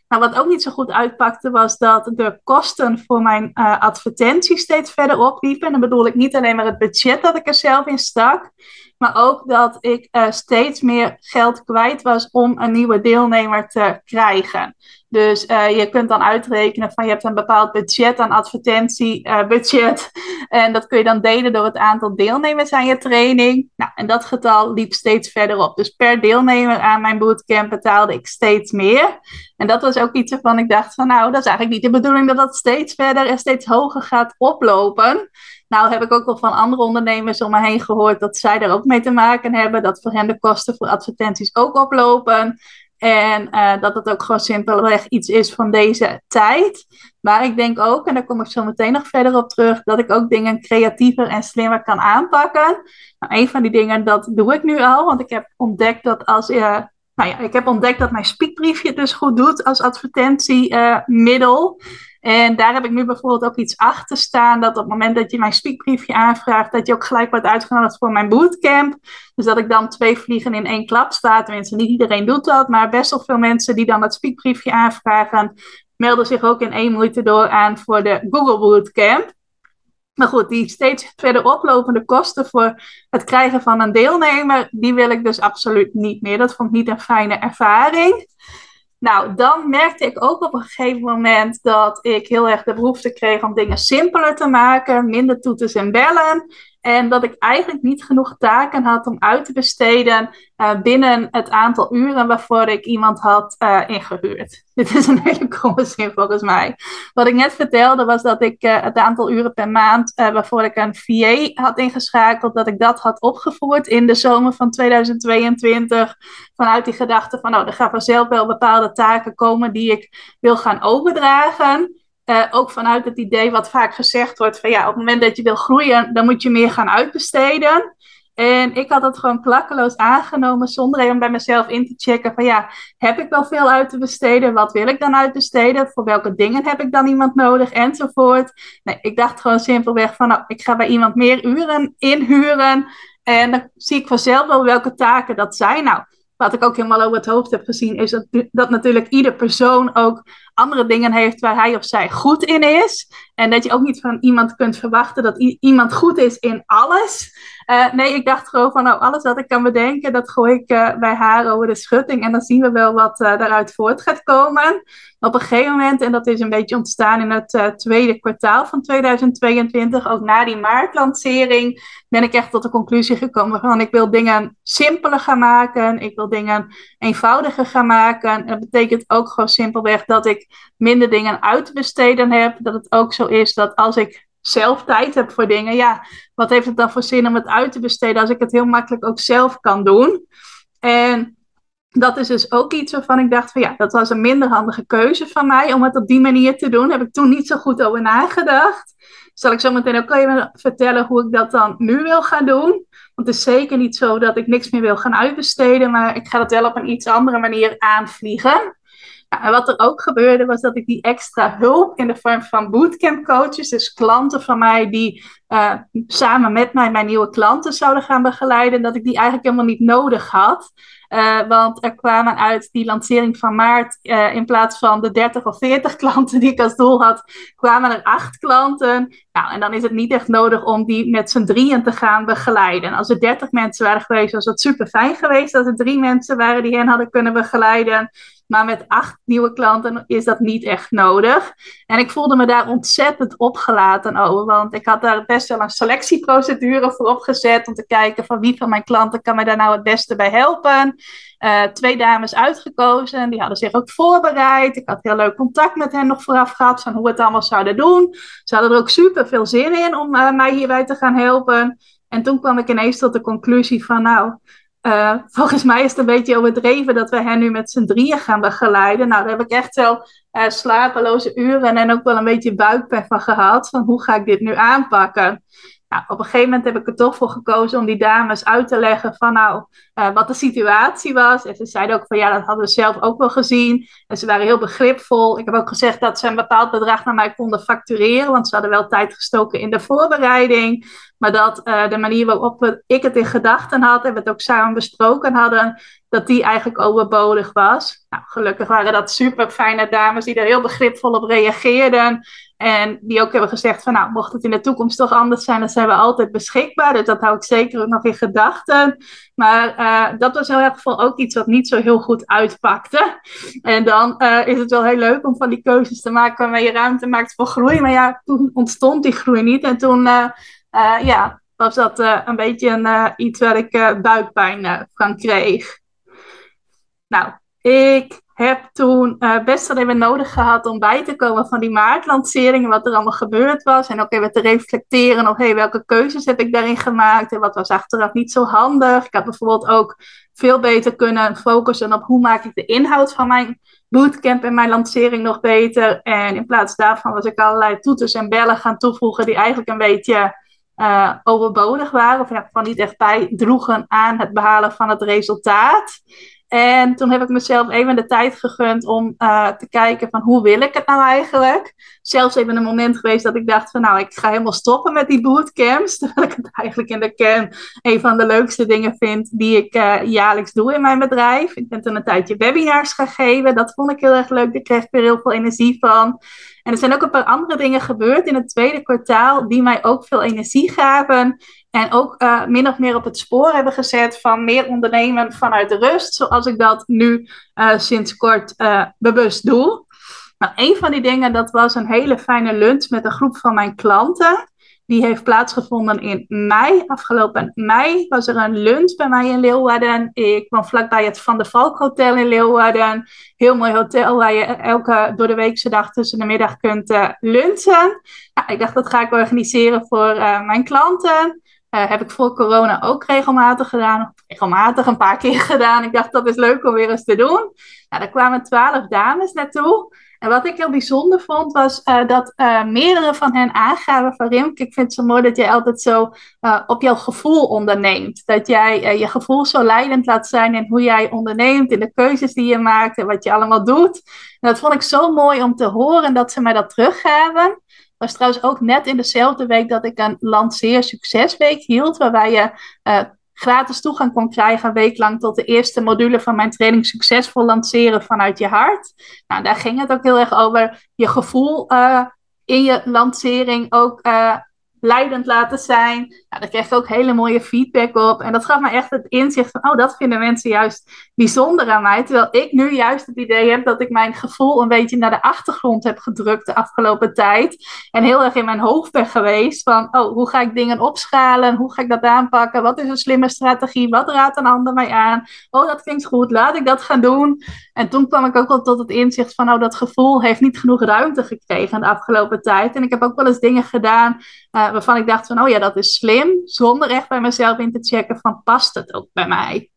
Nou, wat ook niet zo goed uitpakte was dat de kosten voor mijn uh, advertenties steeds verder opliepen. En dan bedoel ik niet alleen maar het budget dat ik er zelf in stak, maar ook dat ik uh, steeds meer geld kwijt was om een nieuwe deelnemer te krijgen. Dus uh, je kunt dan uitrekenen van je hebt een bepaald budget aan advertentiebudget. Uh, <laughs> en dat kun je dan delen door het aantal deelnemers aan je training. Nou, en dat getal liep steeds verder op. Dus per deelnemer aan mijn bootcamp betaalde ik steeds meer. En dat was ook iets waarvan ik dacht van nou, dat is eigenlijk niet de bedoeling dat dat steeds verder en steeds hoger gaat oplopen. Nou heb ik ook wel van andere ondernemers om me heen gehoord dat zij er ook mee te maken hebben. Dat voor hen de kosten voor advertenties ook oplopen. En uh, dat het ook gewoon simpelweg iets is van deze tijd. Maar ik denk ook, en daar kom ik zo meteen nog verder op terug, dat ik ook dingen creatiever en slimmer kan aanpakken. Nou, een van die dingen, dat doe ik nu al, want ik heb ontdekt dat als je. Uh, nou ja, ik heb ontdekt dat mijn speakbriefje dus goed doet als advertentiemiddel. Uh, en daar heb ik nu bijvoorbeeld ook iets achter staan. Dat op het moment dat je mijn speakbriefje aanvraagt, dat je ook gelijk wordt uitgenodigd voor mijn bootcamp. Dus dat ik dan twee vliegen in één klap sta. Tenminste, niet iedereen doet dat, maar best wel veel mensen die dan dat speakbriefje aanvragen, melden zich ook in één moeite door aan voor de Google Bootcamp. Maar goed, die steeds verder oplopende kosten voor het krijgen van een deelnemer, die wil ik dus absoluut niet meer. Dat vond ik niet een fijne ervaring. Nou, dan merkte ik ook op een gegeven moment dat ik heel erg de behoefte kreeg om dingen simpeler te maken, minder toeters en bellen. En dat ik eigenlijk niet genoeg taken had om uit te besteden uh, binnen het aantal uren waarvoor ik iemand had uh, ingehuurd. <laughs> Dit is een hele kromme zin volgens mij. Wat ik net vertelde was dat ik uh, het aantal uren per maand waarvoor ik een VA had ingeschakeld, dat ik dat had opgevoerd in de zomer van 2022. Vanuit die gedachte van, nou, er gaan vanzelf wel bepaalde taken komen die ik wil gaan overdragen. Uh, ook vanuit het idee wat vaak gezegd wordt: van ja, op het moment dat je wil groeien, dan moet je meer gaan uitbesteden. En ik had het gewoon klakkeloos aangenomen zonder even bij mezelf in te checken van ja, heb ik wel veel uit te besteden? Wat wil ik dan uitbesteden? Voor welke dingen heb ik dan iemand nodig? Enzovoort. Nee, ik dacht gewoon simpelweg van nou, ik ga bij iemand meer uren inhuren. En dan zie ik vanzelf wel welke taken dat zijn. Nou, wat ik ook helemaal over het hoofd heb gezien, is dat, dat natuurlijk ieder persoon ook andere dingen heeft waar hij of zij goed in is. En dat je ook niet van iemand kunt verwachten dat iemand goed is in alles. Uh, nee, ik dacht gewoon van nou, alles wat ik kan bedenken, dat gooi ik uh, bij haar over de schutting. En dan zien we wel wat uh, daaruit voort gaat komen. Op een gegeven moment, en dat is een beetje ontstaan in het tweede kwartaal van 2022, ook na die maartlancering, ben ik echt tot de conclusie gekomen van ik wil dingen simpeler gaan maken. Ik wil dingen eenvoudiger gaan maken. En dat betekent ook gewoon simpelweg dat ik minder dingen uit te besteden heb. Dat het ook zo is dat als ik zelf tijd heb voor dingen, ja, wat heeft het dan voor zin om het uit te besteden als ik het heel makkelijk ook zelf kan doen? En dat is dus ook iets waarvan ik dacht van ja, dat was een minder handige keuze van mij om het op die manier te doen. Heb ik toen niet zo goed over nagedacht. Zal ik zo meteen ook even vertellen hoe ik dat dan nu wil gaan doen. Want het is zeker niet zo dat ik niks meer wil gaan uitbesteden, maar ik ga het wel op een iets andere manier aanvliegen. En wat er ook gebeurde was dat ik die extra hulp in de vorm van bootcamp coaches, dus klanten van mij die uh, samen met mij mijn nieuwe klanten zouden gaan begeleiden, dat ik die eigenlijk helemaal niet nodig had. Uh, want er kwamen uit die lancering van maart, uh, in plaats van de 30 of 40 <laughs> klanten die ik als doel had, kwamen er acht klanten. Nou, en dan is het niet echt nodig om die met z'n drieën te gaan begeleiden. Als er 30 mensen waren geweest, was het super fijn geweest. Als er drie mensen waren die hen hadden kunnen begeleiden. Maar met acht nieuwe klanten is dat niet echt nodig. En ik voelde me daar ontzettend opgelaten over. Want ik had daar best wel een selectieprocedure voor opgezet. Om te kijken van wie van mijn klanten kan mij daar nou het beste bij helpen. Uh, twee dames uitgekozen. Die hadden zich ook voorbereid. Ik had heel leuk contact met hen nog vooraf gehad. Van hoe we het allemaal zouden doen. Ze hadden er ook super veel zin in om uh, mij hierbij te gaan helpen. En toen kwam ik ineens tot de conclusie van nou uh, volgens mij is het een beetje overdreven dat we hen nu met z'n drieën gaan begeleiden. Nou, daar heb ik echt wel uh, slapeloze uren en ook wel een beetje buikpijn van gehad. Van hoe ga ik dit nu aanpakken? Nou, op een gegeven moment heb ik er toch voor gekozen om die dames uit te leggen van nou, uh, wat de situatie was. En ze zeiden ook van ja, dat hadden we zelf ook wel gezien. En ze waren heel begripvol. Ik heb ook gezegd dat ze een bepaald bedrag naar mij konden factureren, want ze hadden wel tijd gestoken in de voorbereiding. Maar dat uh, de manier waarop ik het in gedachten had en we het ook samen besproken hadden, dat die eigenlijk overbodig was. Nou, gelukkig waren dat super fijne dames die er heel begripvol op reageerden. En die ook hebben gezegd van nou, mocht het in de toekomst toch anders zijn, dan zijn we altijd beschikbaar. Dus dat hou ik zeker nog in gedachten. Maar uh, dat was in elk geval ook iets wat niet zo heel goed uitpakte. En dan uh, is het wel heel leuk om van die keuzes te maken waarmee je ruimte maakt voor groei. Maar ja, toen ontstond die groei niet. En toen uh, ja, was dat een beetje een, iets waar ik buikpijn van kreeg. Nou, ik heb toen uh, best wel even nodig gehad om bij te komen van die maartlancering. Wat er allemaal gebeurd was. En ook even te reflecteren op hey, welke keuzes heb ik daarin gemaakt. En wat was achteraf niet zo handig. Ik had bijvoorbeeld ook veel beter kunnen focussen op hoe maak ik de inhoud van mijn bootcamp en mijn lancering nog beter. En in plaats daarvan was ik allerlei toeters en bellen gaan toevoegen die eigenlijk een beetje uh, overbodig waren. Of in ieder niet echt bijdroegen aan het behalen van het resultaat. En toen heb ik mezelf even de tijd gegund om uh, te kijken van hoe wil ik het nou eigenlijk. Zelfs even een moment geweest dat ik dacht van nou, ik ga helemaal stoppen met die bootcamps. <laughs> Terwijl ik het eigenlijk in de kern een van de leukste dingen vind die ik uh, jaarlijks doe in mijn bedrijf. Ik ben toen een tijdje webinars gegeven. Dat vond ik heel erg leuk. Daar kreeg ik weer heel veel energie van. En er zijn ook een paar andere dingen gebeurd in het tweede kwartaal die mij ook veel energie gaven. En ook uh, min of meer op het spoor hebben gezet van meer ondernemen vanuit de rust, zoals ik dat nu uh, sinds kort uh, bewust doe. Nou, een van die dingen, dat was een hele fijne lunch met een groep van mijn klanten. Die heeft plaatsgevonden in mei. Afgelopen mei was er een lunch bij mij in Leeuwarden. Ik kwam vlakbij het Van der Valk Hotel in Leeuwarden. Heel mooi hotel waar je elke door de weekse dag tussen de middag kunt lunchen. Ik dacht, dat ga ik organiseren voor mijn klanten. Uh, heb ik voor corona ook regelmatig gedaan. Regelmatig een paar keer <laughs> gedaan. Ik dacht, dat is leuk om weer eens te doen. Nou, daar kwamen twaalf dames naartoe. En wat ik heel bijzonder vond, was uh, dat uh, meerdere van hen aangaven van Rimke, ik vind het zo mooi dat jij altijd zo op jouw gevoel onderneemt. Dat jij je gevoel zo leidend laat zijn in hoe jij onderneemt, in de keuzes die je maakt en wat je allemaal doet. En dat vond ik zo mooi om te horen dat ze mij dat teruggaven was trouwens ook net in dezelfde week dat ik een lanceer succesweek hield, waarbij je uh, gratis toegang kon krijgen een week lang tot de eerste module van mijn training succesvol lanceren vanuit je hart. Nou, daar ging het ook heel erg over je gevoel uh, in je lancering ook uh, leidend laten zijn. Nou, daar kreeg ik ook hele mooie feedback op. En dat gaf me echt het inzicht van, oh, dat vinden mensen juist bijzonder aan mij. Terwijl ik nu juist het idee heb dat ik mijn gevoel een beetje naar de achtergrond heb gedrukt de afgelopen tijd. En heel erg in mijn hoofd ben geweest van, oh, hoe ga ik dingen opschalen? Hoe ga ik dat aanpakken? Wat is een slimme strategie? Wat raadt een ander mij aan? Oh, dat klinkt goed. Laat ik dat gaan doen. En toen kwam ik ook wel tot het inzicht van, oh, dat gevoel heeft niet genoeg ruimte gekregen de afgelopen tijd. En ik heb ook wel eens dingen gedaan uh, waarvan ik dacht van, oh ja, dat is slim. Zonder echt bij mezelf in te checken van, past het ook bij mij?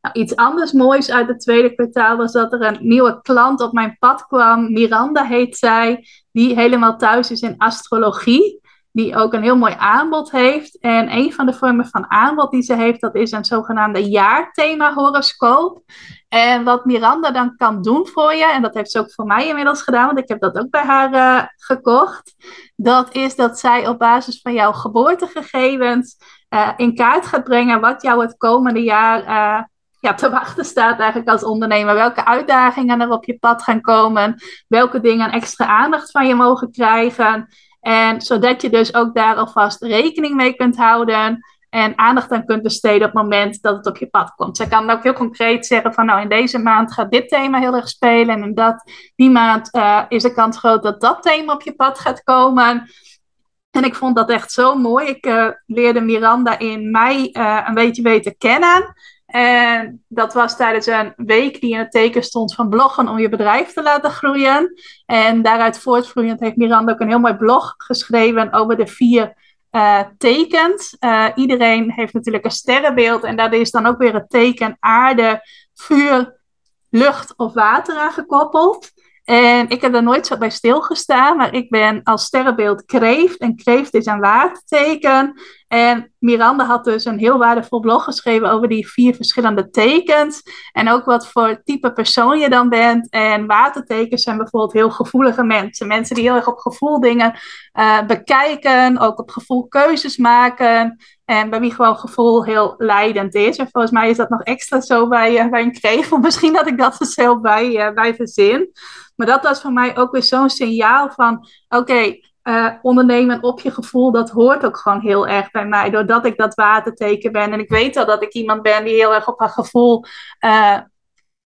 Nou, iets anders moois uit het tweede kwartaal was dat er een nieuwe klant op mijn pad kwam. Miranda heet zij, die helemaal thuis is in astrologie. Die ook een heel mooi aanbod heeft. En een van de vormen van aanbod die ze heeft, dat is een zogenaamde jaarthema horoscoop. En wat Miranda dan kan doen voor je, en dat heeft ze ook voor mij inmiddels gedaan, want ik heb dat ook bij haar uh, gekocht. Dat is dat zij op basis van jouw geboortegegevens uh, in kaart gaat brengen wat jou het komende jaar uh, ja, te wachten staat eigenlijk als ondernemer. Welke uitdagingen er op je pad gaan komen. Welke dingen extra aandacht van je mogen krijgen. En zodat je dus ook daar alvast rekening mee kunt houden. En aandacht aan kunt besteden op het moment dat het op je pad komt. Zij kan ook heel concreet zeggen van nou in deze maand gaat dit thema heel erg spelen. En in dat, die maand uh, is de kans groot dat dat thema op je pad gaat komen. En ik vond dat echt zo mooi. Ik uh, leerde Miranda in mei uh, een beetje beter kennen. En dat was tijdens een week die in het teken stond van bloggen om je bedrijf te laten groeien. En daaruit voortvloeiend heeft Miranda ook een heel mooi blog geschreven over de vier uh, tekens. Uh, iedereen heeft natuurlijk een sterrenbeeld en daar is dan ook weer het teken aarde, vuur, lucht of water aan gekoppeld. En ik heb er nooit zo bij stilgestaan, maar ik ben als sterrenbeeld kreeft. En kreeft is een waterteken. En Miranda had dus een heel waardevol blog geschreven over die vier verschillende tekens. En ook wat voor type persoon je dan bent. En watertekens zijn bijvoorbeeld heel gevoelige mensen. Mensen die heel erg op gevoel dingen uh, bekijken, ook op gevoel keuzes maken. En bij wie gewoon gevoel heel leidend is. En volgens mij is dat nog extra zo bij, uh, bij een. Of <laughs> misschien dat ik dat er zelf bij, uh, bij verzin. Maar dat was voor mij ook weer zo'n signaal van: oké, uh, ondernemen op je gevoel, dat hoort ook gewoon heel erg bij mij. Doordat ik dat waterteken ben. En ik weet al dat ik iemand ben die heel erg op haar gevoel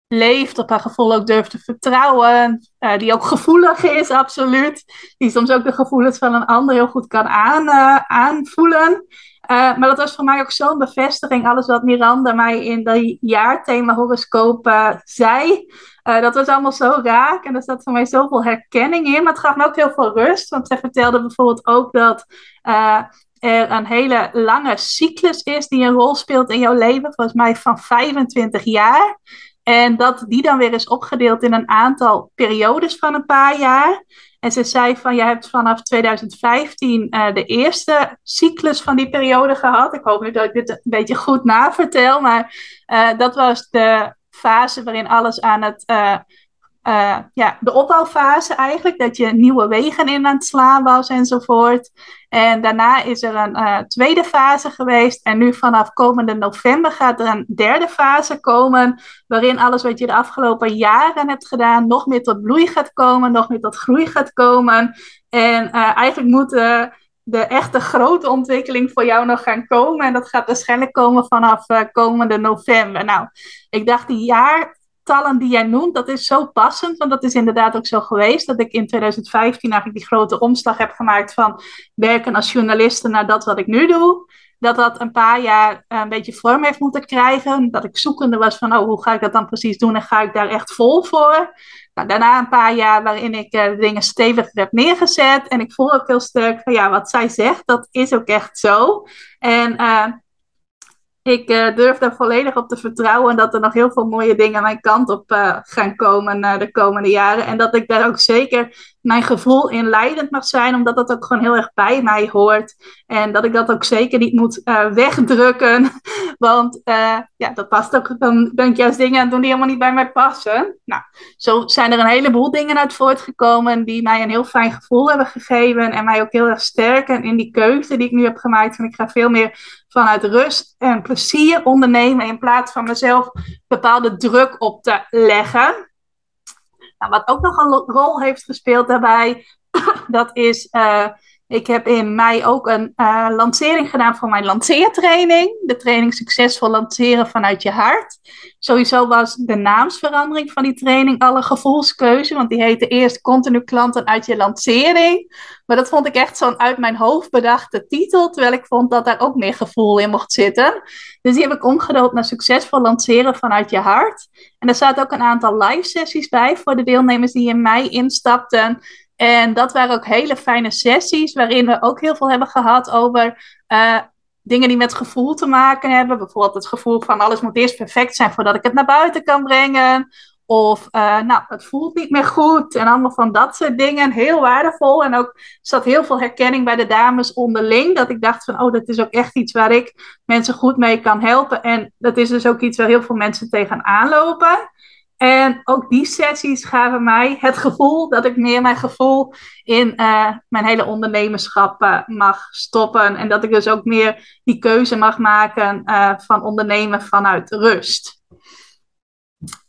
leeft, op haar gevoel ook durft te vertrouwen. Die ook gevoelig is, absoluut. Die soms ook de gevoelens van een ander heel goed kan aan, aanvoelen. Uh, maar dat was voor mij ook zo'n bevestiging. Alles wat Miranda mij in dat jaarthema horoscoop zei. Uh, dat was allemaal zo raak. En er zat voor mij zoveel herkenning in. Maar het gaf me ook heel veel rust. Want zij vertelde bijvoorbeeld ook dat er een hele lange cyclus is die een rol speelt in jouw leven. Volgens mij van 25 jaar. En dat die dan weer is opgedeeld in een aantal periodes van een paar jaar. En ze zei van, je hebt vanaf 2015 uh, de eerste cyclus van die periode gehad. Ik hoop nu dat ik dit een beetje goed navertel, maar uh, dat was de fase waarin alles aan het, uh, ja, de opbouwfase eigenlijk, dat je nieuwe wegen in aan het slaan was enzovoort. En daarna is er een uh, tweede fase geweest. En nu vanaf komende november gaat er een derde fase komen. Waarin alles wat je de afgelopen jaren hebt gedaan nog meer tot bloei gaat komen. Nog meer tot groei gaat komen. En uh, eigenlijk moet de echte grote ontwikkeling voor jou nog gaan komen. En dat gaat waarschijnlijk komen vanaf komende november. Nou, ik dacht die jaar getallen die jij noemt, dat is zo passend. Want dat is inderdaad ook zo geweest. Dat ik in 2015 eigenlijk die grote omslag heb gemaakt van werken als journaliste naar dat wat ik nu doe. Dat dat een paar jaar een beetje vorm heeft moeten krijgen. Dat ik zoekende was van, oh, hoe ga ik dat dan precies doen? En ga ik daar echt vol voor? Nou, daarna een paar jaar waarin ik uh, dingen steviger heb neergezet. En ik voel ook heel sterk van, ja, wat zij zegt, dat is ook echt zo. En uh, ik uh, durf daar volledig op te vertrouwen dat er nog heel veel mooie dingen mijn kant op uh, gaan komen uh, de komende jaren. En dat ik daar ook zeker mijn gevoel in leidend mag zijn, omdat dat ook gewoon heel erg bij mij hoort. En dat ik dat ook zeker niet moet <laughs> wegdrukken, want ja, dat past ook. Dan ben ik juist dingen aan doen die helemaal niet bij mij passen. Nou, zo zijn er een heleboel dingen uit voortgekomen die mij een heel fijn gevoel hebben gegeven en mij ook heel erg sterken in die keuze die ik nu heb gemaakt. En ik ga veel meer vanuit rust en plezier ondernemen in plaats van mezelf bepaalde druk op te leggen. Nou, wat ook nog een rol heeft gespeeld daarbij, <coughs> dat is uh, ik heb in mei ook een uh, lancering gedaan voor mijn lanceertraining. De training Succesvol lanceren vanuit je hart. Sowieso was de naamsverandering van die training alle gevoelskeuze. Want die heette eerst Continu klanten uit je lancering. Maar dat vond ik echt zo'n uit mijn hoofd bedachte titel. Terwijl ik vond dat daar ook meer gevoel in mocht zitten. Dus die heb ik omgedoopt naar Succesvol lanceren vanuit je hart. En er zaten ook een aantal live sessies bij voor de deelnemers die in mei instapten. En dat waren ook hele fijne sessies, waarin we ook heel veel hebben gehad over uh, dingen die met gevoel te maken hebben. Bijvoorbeeld het gevoel van alles moet eerst perfect zijn voordat ik het naar buiten kan brengen. Of uh, nou, het voelt niet meer goed. En allemaal van dat soort dingen. Heel waardevol. En ook zat heel veel herkenning bij de dames onderling. Dat ik dacht van, oh, dat is ook echt iets waar ik mensen goed mee kan helpen. En dat is dus ook iets waar heel veel mensen tegenaan lopen. En ook die sessies gaven mij het gevoel dat ik meer mijn gevoel in uh, mijn hele ondernemerschap uh, mag stoppen. En dat ik dus ook meer die keuze mag maken uh, van ondernemen vanuit rust.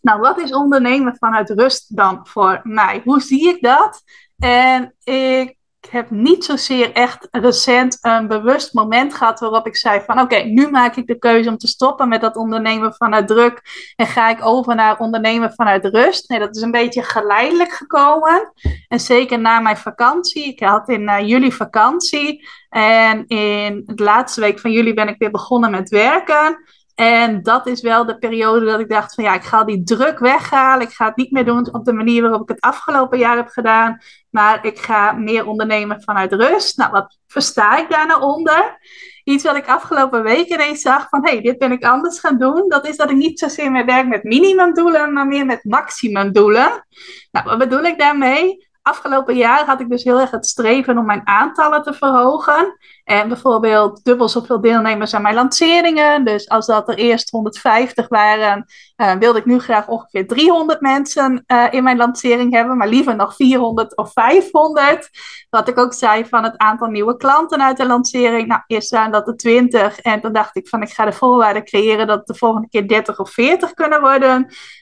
Nou, wat is ondernemen vanuit rust dan voor mij? Hoe zie ik dat? En ik ik heb niet zozeer echt recent een bewust moment gehad waarop ik zei van oké, nu maak ik de keuze om te stoppen met dat ondernemen vanuit druk en ga ik over naar ondernemen vanuit rust. Nee, dat is een beetje geleidelijk gekomen. En zeker na mijn vakantie. Ik had in uh, juli vakantie en in de laatste week van juli ben ik weer begonnen met werken. En dat is wel de periode dat ik dacht van ja, ik ga die druk weghalen. Ik ga het niet meer doen op de manier waarop ik het afgelopen jaar heb gedaan. Maar ik ga meer ondernemen vanuit rust. Nou, wat versta ik daar nou onder? Iets wat ik afgelopen week ineens zag van hé, hey, dit ben ik anders gaan doen. Dat is dat ik niet zozeer meer werk met minimumdoelen, maar meer met maximumdoelen. Nou, wat bedoel ik daarmee? Afgelopen jaar had ik dus heel erg het streven om mijn aantallen te verhogen. En bijvoorbeeld dubbel zoveel deelnemers aan mijn lanceringen. Dus als dat er eerst 150 waren, uh, wilde ik nu graag ongeveer 300 mensen uh, in mijn lancering hebben. Maar liever nog 400 of 500. Wat ik ook zei van het aantal nieuwe klanten uit de lancering. Nou, eerst waren dat er 20. En toen dacht ik van ik ga de voorwaarden creëren dat het de volgende keer 30 of 40 kunnen worden.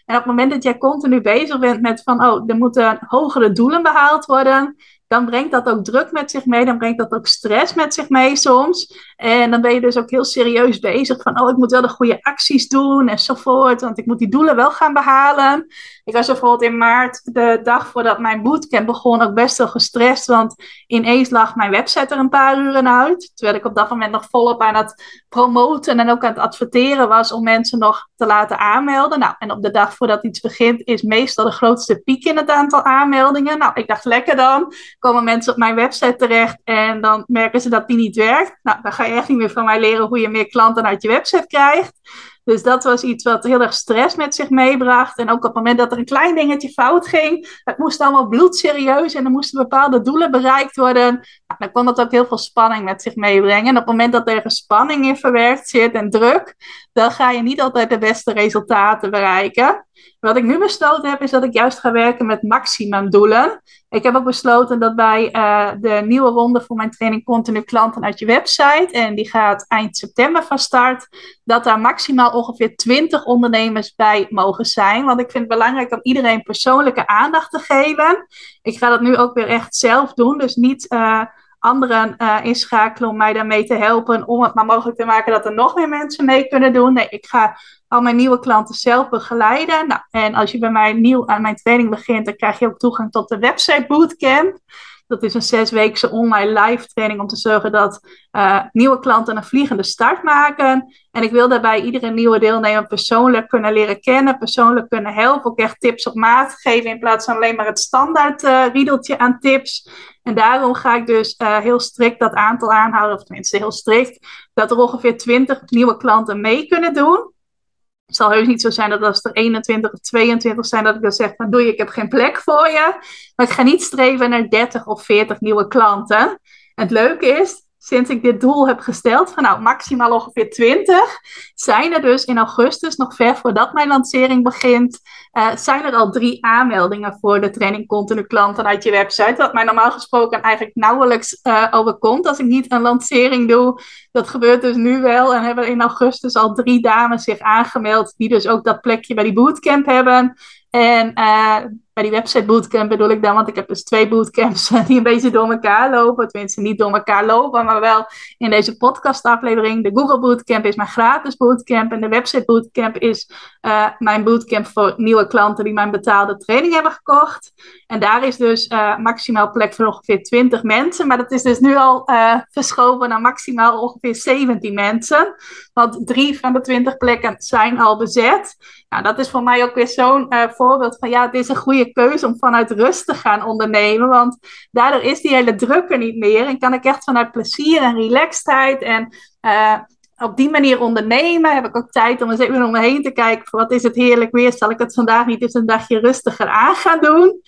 En op het moment dat jij continu bezig bent met van oh, er moeten hogere doelen behaald worden dan brengt dat ook druk met zich mee. Dan brengt dat ook stress met zich mee soms. En dan ben je dus ook heel serieus bezig van, oh, ik moet wel de goede acties doen enzovoort. Want ik moet die doelen wel gaan behalen. Ik was bijvoorbeeld in maart, de dag voordat mijn bootcamp begon, ook best wel gestrest. Want ineens lag mijn website er een paar uren uit. Terwijl ik op dat moment nog volop aan het promoten en ook aan het adverteren was om mensen nog te laten aanmelden. Nou, en op de dag voordat iets begint is meestal de grootste piek in het aantal aanmeldingen. Nou, ik dacht lekker dan. Komen mensen op mijn website terecht en dan merken ze dat die niet werkt. Nou, dan ga je echt niet meer van mij leren hoe je meer klanten uit je website krijgt. Dus dat was iets wat heel erg stress met zich meebracht. En ook op het moment dat er een klein dingetje fout ging, het moest allemaal bloedserieus en er moesten bepaalde doelen bereikt worden. Dan kon dat ook heel veel spanning met zich meebrengen. En op het moment dat er spanning in verwerkt zit en druk, dan ga je niet altijd de beste resultaten bereiken. Wat ik nu besloten heb, is dat ik juist ga werken met maximumdoelen. Ik heb ook besloten dat bij uh, de nieuwe ronde voor mijn training Continu Klanten uit je website, en die gaat eind september van start, dat daar maximaal ongeveer 20 ondernemers bij mogen zijn. Want ik vind het belangrijk om iedereen persoonlijke aandacht te geven. Ik ga dat nu ook weer echt zelf doen, dus niet. Uh, anderen uh, inschakelen om mij daarmee te helpen. Om het maar mogelijk te maken dat er nog meer mensen mee kunnen doen. Nee, ik ga al mijn nieuwe klanten zelf begeleiden. Nou, en als je bij mij nieuw aan mijn training begint, dan krijg je ook toegang tot de website bootcamp. Dat is een zesweekse online live training om te zorgen dat uh, nieuwe klanten een vliegende start maken. En ik wil daarbij iedere nieuwe deelnemer persoonlijk kunnen leren kennen, persoonlijk kunnen helpen, ook echt tips op maat geven in plaats van alleen maar het standaard uh, riedeltje aan tips. En daarom ga ik dus uh, heel strikt dat aantal aanhouden, of tenminste heel strikt, dat er ongeveer 20 nieuwe klanten mee kunnen doen. Het zal heus niet zo zijn dat als er 21 of 22 zijn, dat ik dan zeg van doe je, ik heb geen plek voor je. Maar ik ga niet streven naar 30 of 40 nieuwe klanten. het leuke is, sinds ik dit doel heb gesteld, van nou maximaal ongeveer 20, zijn er dus in augustus, nog ver voordat mijn lancering begint, uh, zijn er al drie aanmeldingen voor de training continu klanten uit je website. Wat mij normaal gesproken eigenlijk nauwelijks uh, overkomt als ik niet een lancering doe. Dat gebeurt dus nu wel en hebben in augustus al drie dames zich aangemeld die dus ook dat plekje bij die bootcamp hebben. En uh, bij die website bootcamp bedoel ik dan, want ik heb dus twee bootcamps <laughs> die een beetje door elkaar lopen. Tenminste, niet door elkaar lopen, maar wel in deze podcastaflevering. De Google Bootcamp is mijn gratis bootcamp en de website bootcamp is uh, mijn bootcamp voor nieuwe klanten die mijn betaalde training hebben gekocht. En daar is dus uh, maximaal plek voor ongeveer 20 mensen. Maar dat is dus nu al uh, verschoven naar maximaal ongeveer 17 mensen. Want drie van de 20 plekken zijn al bezet. Nou, dat is voor mij ook weer zo'n voorbeeld van ja, het is een goede keuze om vanuit rust te gaan ondernemen. Want daardoor is die hele druk er niet meer. En kan ik echt vanuit plezier en relaxedheid en uh, op die manier ondernemen. Heb ik ook tijd om eens even om me heen te kijken. Wat is het heerlijk weer? Zal ik het vandaag niet eens een dagje rustiger aan gaan doen?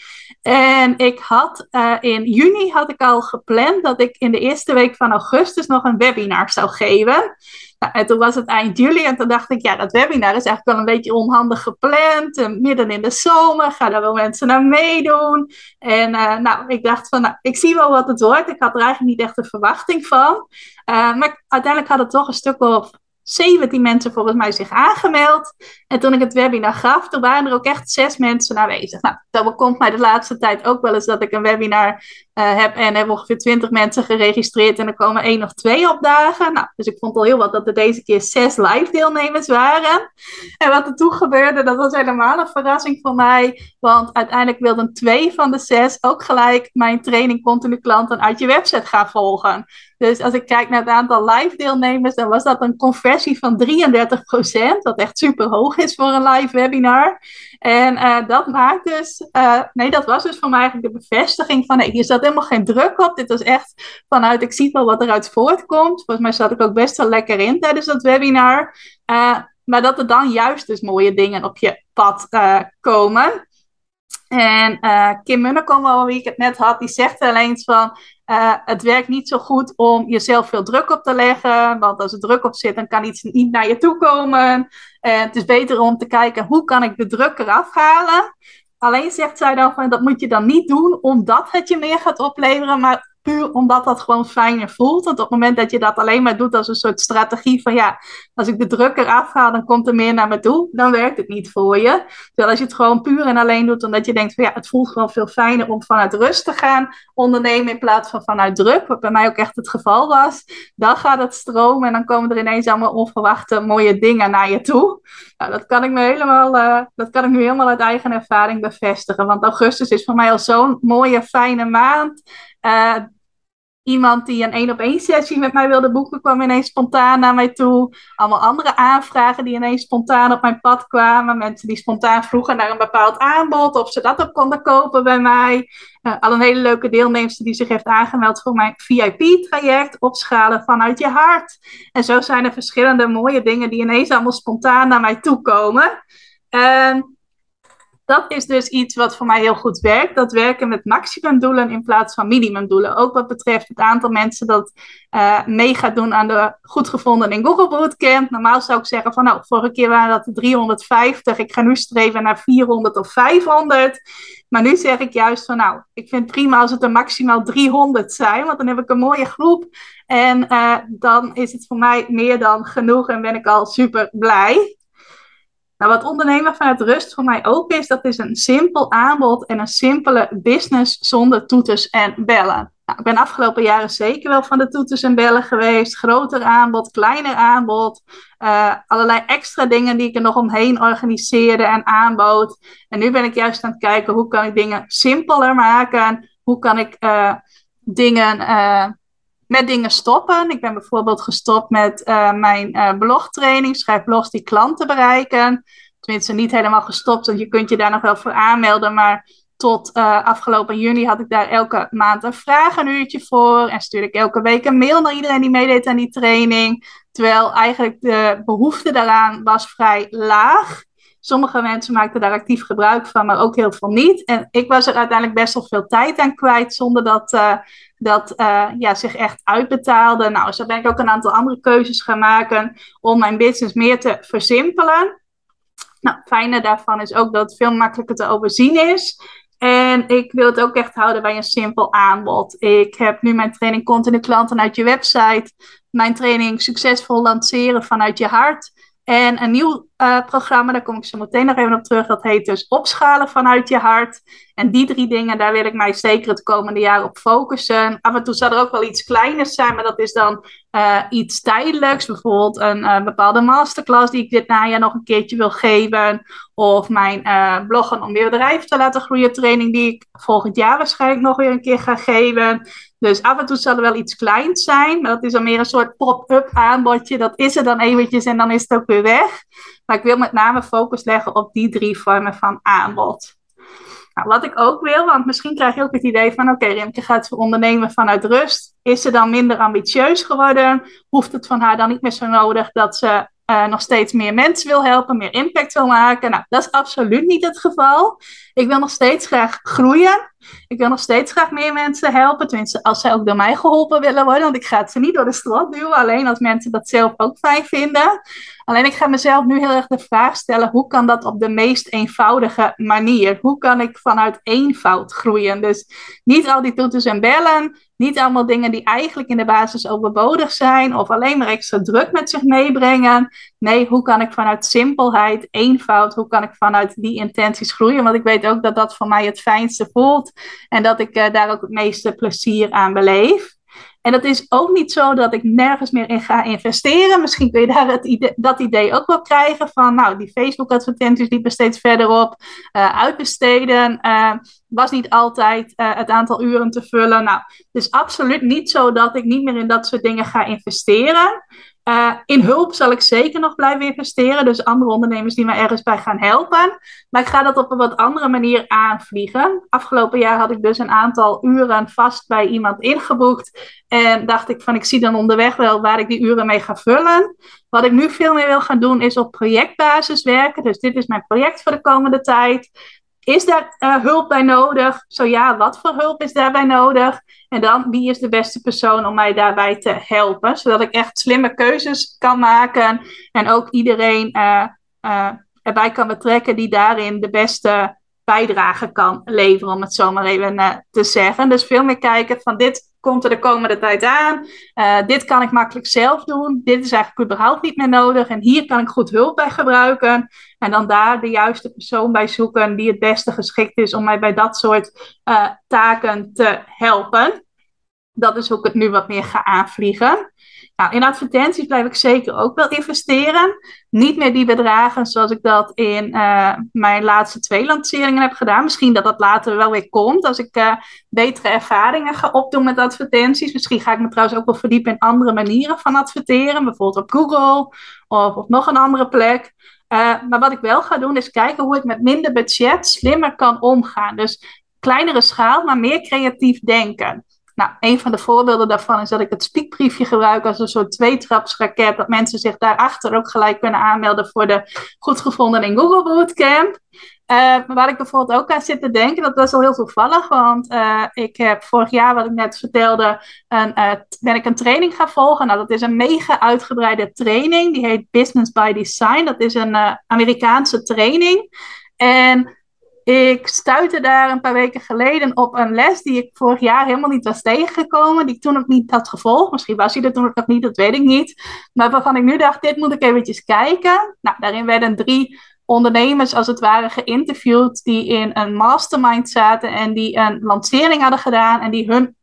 En ik had uh, in juni had ik al gepland dat ik in de eerste week van augustus nog een webinar zou geven. Nou, en toen was het eind juli en toen dacht ik, ja, dat webinar is eigenlijk wel een beetje onhandig gepland. Uh, midden in de zomer, gaan er wel mensen naar meedoen. En uh, nou, ik dacht van, nou, ik zie wel wat het wordt. Ik had er eigenlijk niet echt een verwachting van. maar uiteindelijk had het toch een stuk of 17 mensen volgens mij zich aangemeld. En toen ik het webinar gaf, toen waren er ook echt zes mensen aanwezig. Nou, dat komt mij de laatste tijd ook wel eens dat ik een webinar uh, heb en hebben ongeveer 20 mensen geregistreerd en er komen één of twee opdagen. Nou, dus ik vond al heel wat dat er deze keer zes live deelnemers waren. En wat er toen gebeurde, dat was helemaal een verrassing voor mij. Want uiteindelijk wilden twee van de zes ook gelijk mijn training continu klanten uit je website gaan volgen. Dus als ik kijk naar het aantal live deelnemers, dan was dat een conversie van 33%, wat echt super hoog is voor een live webinar. En uh, dat maakt dus, uh, nee, dat was dus voor mij eigenlijk de bevestiging van, nee, hier zat helemaal geen druk op. Dit was echt vanuit, ik zie wel wat eruit voortkomt. Volgens mij zat ik ook best wel lekker in tijdens dat webinar. Uh, maar dat er dan juist dus mooie dingen op je pad komen. En Kim Munnekom, wie ik het net had, die zegt wel eens van, uh, het werkt niet zo goed om jezelf veel druk op te leggen, want als er druk op zit, dan kan iets niet naar je toe komen. En het is beter om te kijken hoe kan ik de druk eraf halen. Alleen zegt zij dan van dat moet je dan niet doen omdat het je meer gaat opleveren, maar puur omdat dat gewoon fijner voelt. Want op het moment dat je dat alleen maar doet als een soort strategie van ja, als ik de druk eraf haal, dan komt er meer naar me toe, dan werkt het niet voor je. Terwijl als je het gewoon puur en alleen doet, omdat je denkt van ja, het voelt gewoon veel fijner om vanuit rust te gaan ondernemen in plaats van vanuit druk, wat bij mij ook echt het geval was, dan gaat het stromen en dan komen er ineens allemaal onverwachte mooie dingen naar je toe. Nou, dat kan ik me helemaal, uh, dat kan ik nu helemaal uit eigen ervaring bevestigen. Want augustus is voor mij al zo'n mooie, fijne maand. Uh, iemand die een één op één sessie met mij wilde boeken, kwam ineens spontaan naar mij toe. Allemaal andere aanvragen die ineens spontaan op mijn pad kwamen. Mensen die spontaan vroegen naar een bepaald aanbod, of ze dat ook konden kopen bij mij. Uh, al een hele leuke deelnemster die zich heeft aangemeld voor mijn VIP-traject, opschalen vanuit je hart. En zo zijn er verschillende mooie dingen die ineens allemaal spontaan naar mij toe komen. Uh, dat is dus iets wat voor mij heel goed werkt. Dat werken met maximumdoelen in plaats van minimumdoelen. Ook wat betreft het aantal mensen dat uh, mee gaat doen aan de goed gevonden in Google Bootcamp. Normaal zou ik zeggen van nou, vorige keer waren dat 350. Ik ga nu streven naar 400 of 500. Maar nu zeg ik juist van nou, ik vind het prima als het er maximaal 300 zijn. Want dan heb ik een mooie groep. En uh, dan is het voor mij meer dan genoeg en ben ik al super blij. Nou, wat ondernemen vanuit rust voor mij ook is, dat is een simpel aanbod en een simpele business zonder toeters en bellen. Nou, ik ben afgelopen jaren zeker wel van de toeters en bellen geweest. Groter aanbod, kleiner aanbod. Uh, allerlei extra dingen die ik er nog omheen organiseerde en aanbood. En nu ben ik juist aan het kijken hoe kan ik dingen simpeler maken. Hoe kan ik uh, dingen uh, met dingen stoppen. Ik ben bijvoorbeeld gestopt met uh, mijn uh, blogtraining, schrijf blogs die klanten bereiken. Tenminste, niet helemaal gestopt, want je kunt je daar nog wel voor aanmelden. Maar tot uh, afgelopen juni had ik daar elke maand een vragenuurtje voor. En stuurde ik elke week een mail naar iedereen die meedeed aan die training. Terwijl eigenlijk de behoefte daaraan was vrij laag. Sommige mensen maakten daar actief gebruik van, maar ook heel veel niet. En ik was er uiteindelijk best wel veel tijd aan kwijt, zonder dat uh, dat uh, ja, zich echt uitbetaalde. Nou, zo ben ik ook een aantal andere keuzes gaan maken om mijn business meer te versimpelen. Nou, het fijne daarvan is ook dat het veel makkelijker te overzien is. En ik wil het ook echt houden bij een simpel aanbod. Ik heb nu mijn training Continu Klanten uit je website. Mijn training Succesvol lanceren vanuit je hart. En een nieuw uh, programma, daar kom ik zo meteen nog even op terug. Dat heet dus Opschalen vanuit je hart. En die drie dingen, daar wil ik mij zeker het komende jaar op focussen. Af en toe zal er ook wel iets kleiners zijn, maar dat is dan uh, iets tijdelijks. Bijvoorbeeld een uh, bepaalde masterclass die ik dit najaar nog een keertje wil geven. Of mijn bloggen om je bedrijf te laten groeien training die ik volgend jaar waarschijnlijk nog weer een keer ga geven. Dus af en toe zal er wel iets kleins zijn, maar dat is dan meer een soort pop-up aanbodje. Dat is er dan eventjes en dan is het ook weer weg. Maar ik wil met name focus leggen op die drie vormen van aanbod. Nou, wat ik ook wil, want misschien krijg je ook het idee van: oké, okay, Rimke gaat ondernemen vanuit rust. Is ze dan minder ambitieus geworden? Hoeft het van haar dan niet meer zo nodig dat ze uh, nog steeds meer mensen wil helpen, meer impact wil maken? Nou, dat is absoluut niet het geval. Ik wil nog steeds graag groeien. Ik wil nog steeds graag meer mensen helpen. Tenminste, als zij ook door mij geholpen willen worden. Want ik ga het ze niet door de strot duwen. Alleen als mensen dat zelf ook fijn vinden. Alleen ik ga mezelf nu heel erg de vraag stellen: hoe kan dat op de meest eenvoudige manier? Hoe kan ik vanuit eenvoud groeien? Dus niet al die toeters en bellen, niet allemaal dingen die eigenlijk in de basis overbodig zijn of alleen maar extra druk met zich meebrengen. Nee, hoe kan ik vanuit simpelheid, eenvoud, hoe kan ik vanuit die intenties groeien? Want ik weet ook dat dat voor mij het fijnste voelt en dat ik uh, daar ook het meeste plezier aan beleef. En dat is ook niet zo dat ik nergens meer in ga investeren. Misschien kun je daar het idee, dat idee ook wel krijgen van, nou, die Facebook-advertenties liepen steeds verder op. Uh, uitbesteden uh, was niet altijd het aantal uren te vullen. Nou, het is absoluut niet zo dat ik niet meer in dat soort dingen ga investeren. Uh, in hulp zal ik zeker nog blijven investeren. Dus andere ondernemers die me ergens bij gaan helpen. Maar ik ga dat op een wat andere manier aanvliegen. Afgelopen jaar had ik dus een aantal uren vast bij iemand ingeboekt. En dacht ik van ik zie dan onderweg wel waar ik die uren mee ga vullen. Wat ik nu veel meer wil gaan doen is op projectbasis werken. Dus dit is mijn project voor de komende tijd. Is daar uh, hulp bij nodig? Zo ja, wat voor hulp is daarbij nodig? En dan, wie is de beste persoon om mij daarbij te helpen? Zodat ik echt slimme keuzes kan maken. En ook iedereen uh, uh, erbij kan betrekken die daarin de beste bijdrage kan leveren, om het zo maar even te zeggen. Dus veel meer kijken van dit komt er de komende tijd aan. Uh, dit kan ik makkelijk zelf doen. Dit is eigenlijk überhaupt niet meer nodig. En hier kan ik goed hulp bij gebruiken. En dan daar de juiste persoon bij zoeken die het beste geschikt is om mij bij dat soort uh, taken te helpen. Dat is hoe ik het nu wat meer ga aanvliegen. Nou, in advertenties blijf ik zeker ook wel investeren. Niet meer die bedragen zoals ik dat in uh, mijn laatste twee lanceringen heb gedaan. Misschien dat dat later wel weer komt als ik uh, betere ervaringen ga opdoen met advertenties. Misschien ga ik me trouwens ook wel verdiepen in andere manieren van adverteren. Bijvoorbeeld op Google of op nog een andere plek. Uh, maar wat ik wel ga doen is kijken hoe ik met minder budget slimmer kan omgaan. Dus kleinere schaal, maar meer creatief denken. Nou, een van de voorbeelden daarvan is dat ik het spiekbriefje gebruik als een soort tweetrapsraket. Dat mensen zich daarachter ook gelijk kunnen aanmelden voor de goed gevonden in Google Bootcamp. Uh, waar ik bijvoorbeeld ook aan zit te denken, dat was al heel toevallig, want uh, ik heb vorig jaar, wat ik net vertelde, een, uh, ben ik een training gaan volgen. Nou, dat is een mega uitgebreide training, die heet Business by Design. Dat is een Amerikaanse training. En ik stuitte daar een paar weken geleden op een les die ik vorig jaar helemaal niet was tegengekomen. Die ik toen ook niet had gevolgd. Misschien was hij er toen ook nog niet, dat weet ik niet. Maar waarvan ik nu dacht, dit moet ik eventjes kijken. Nou, daarin werden drie ondernemers als het ware geïnterviewd die in een mastermind zaten en die een lancering hadden gedaan en die hun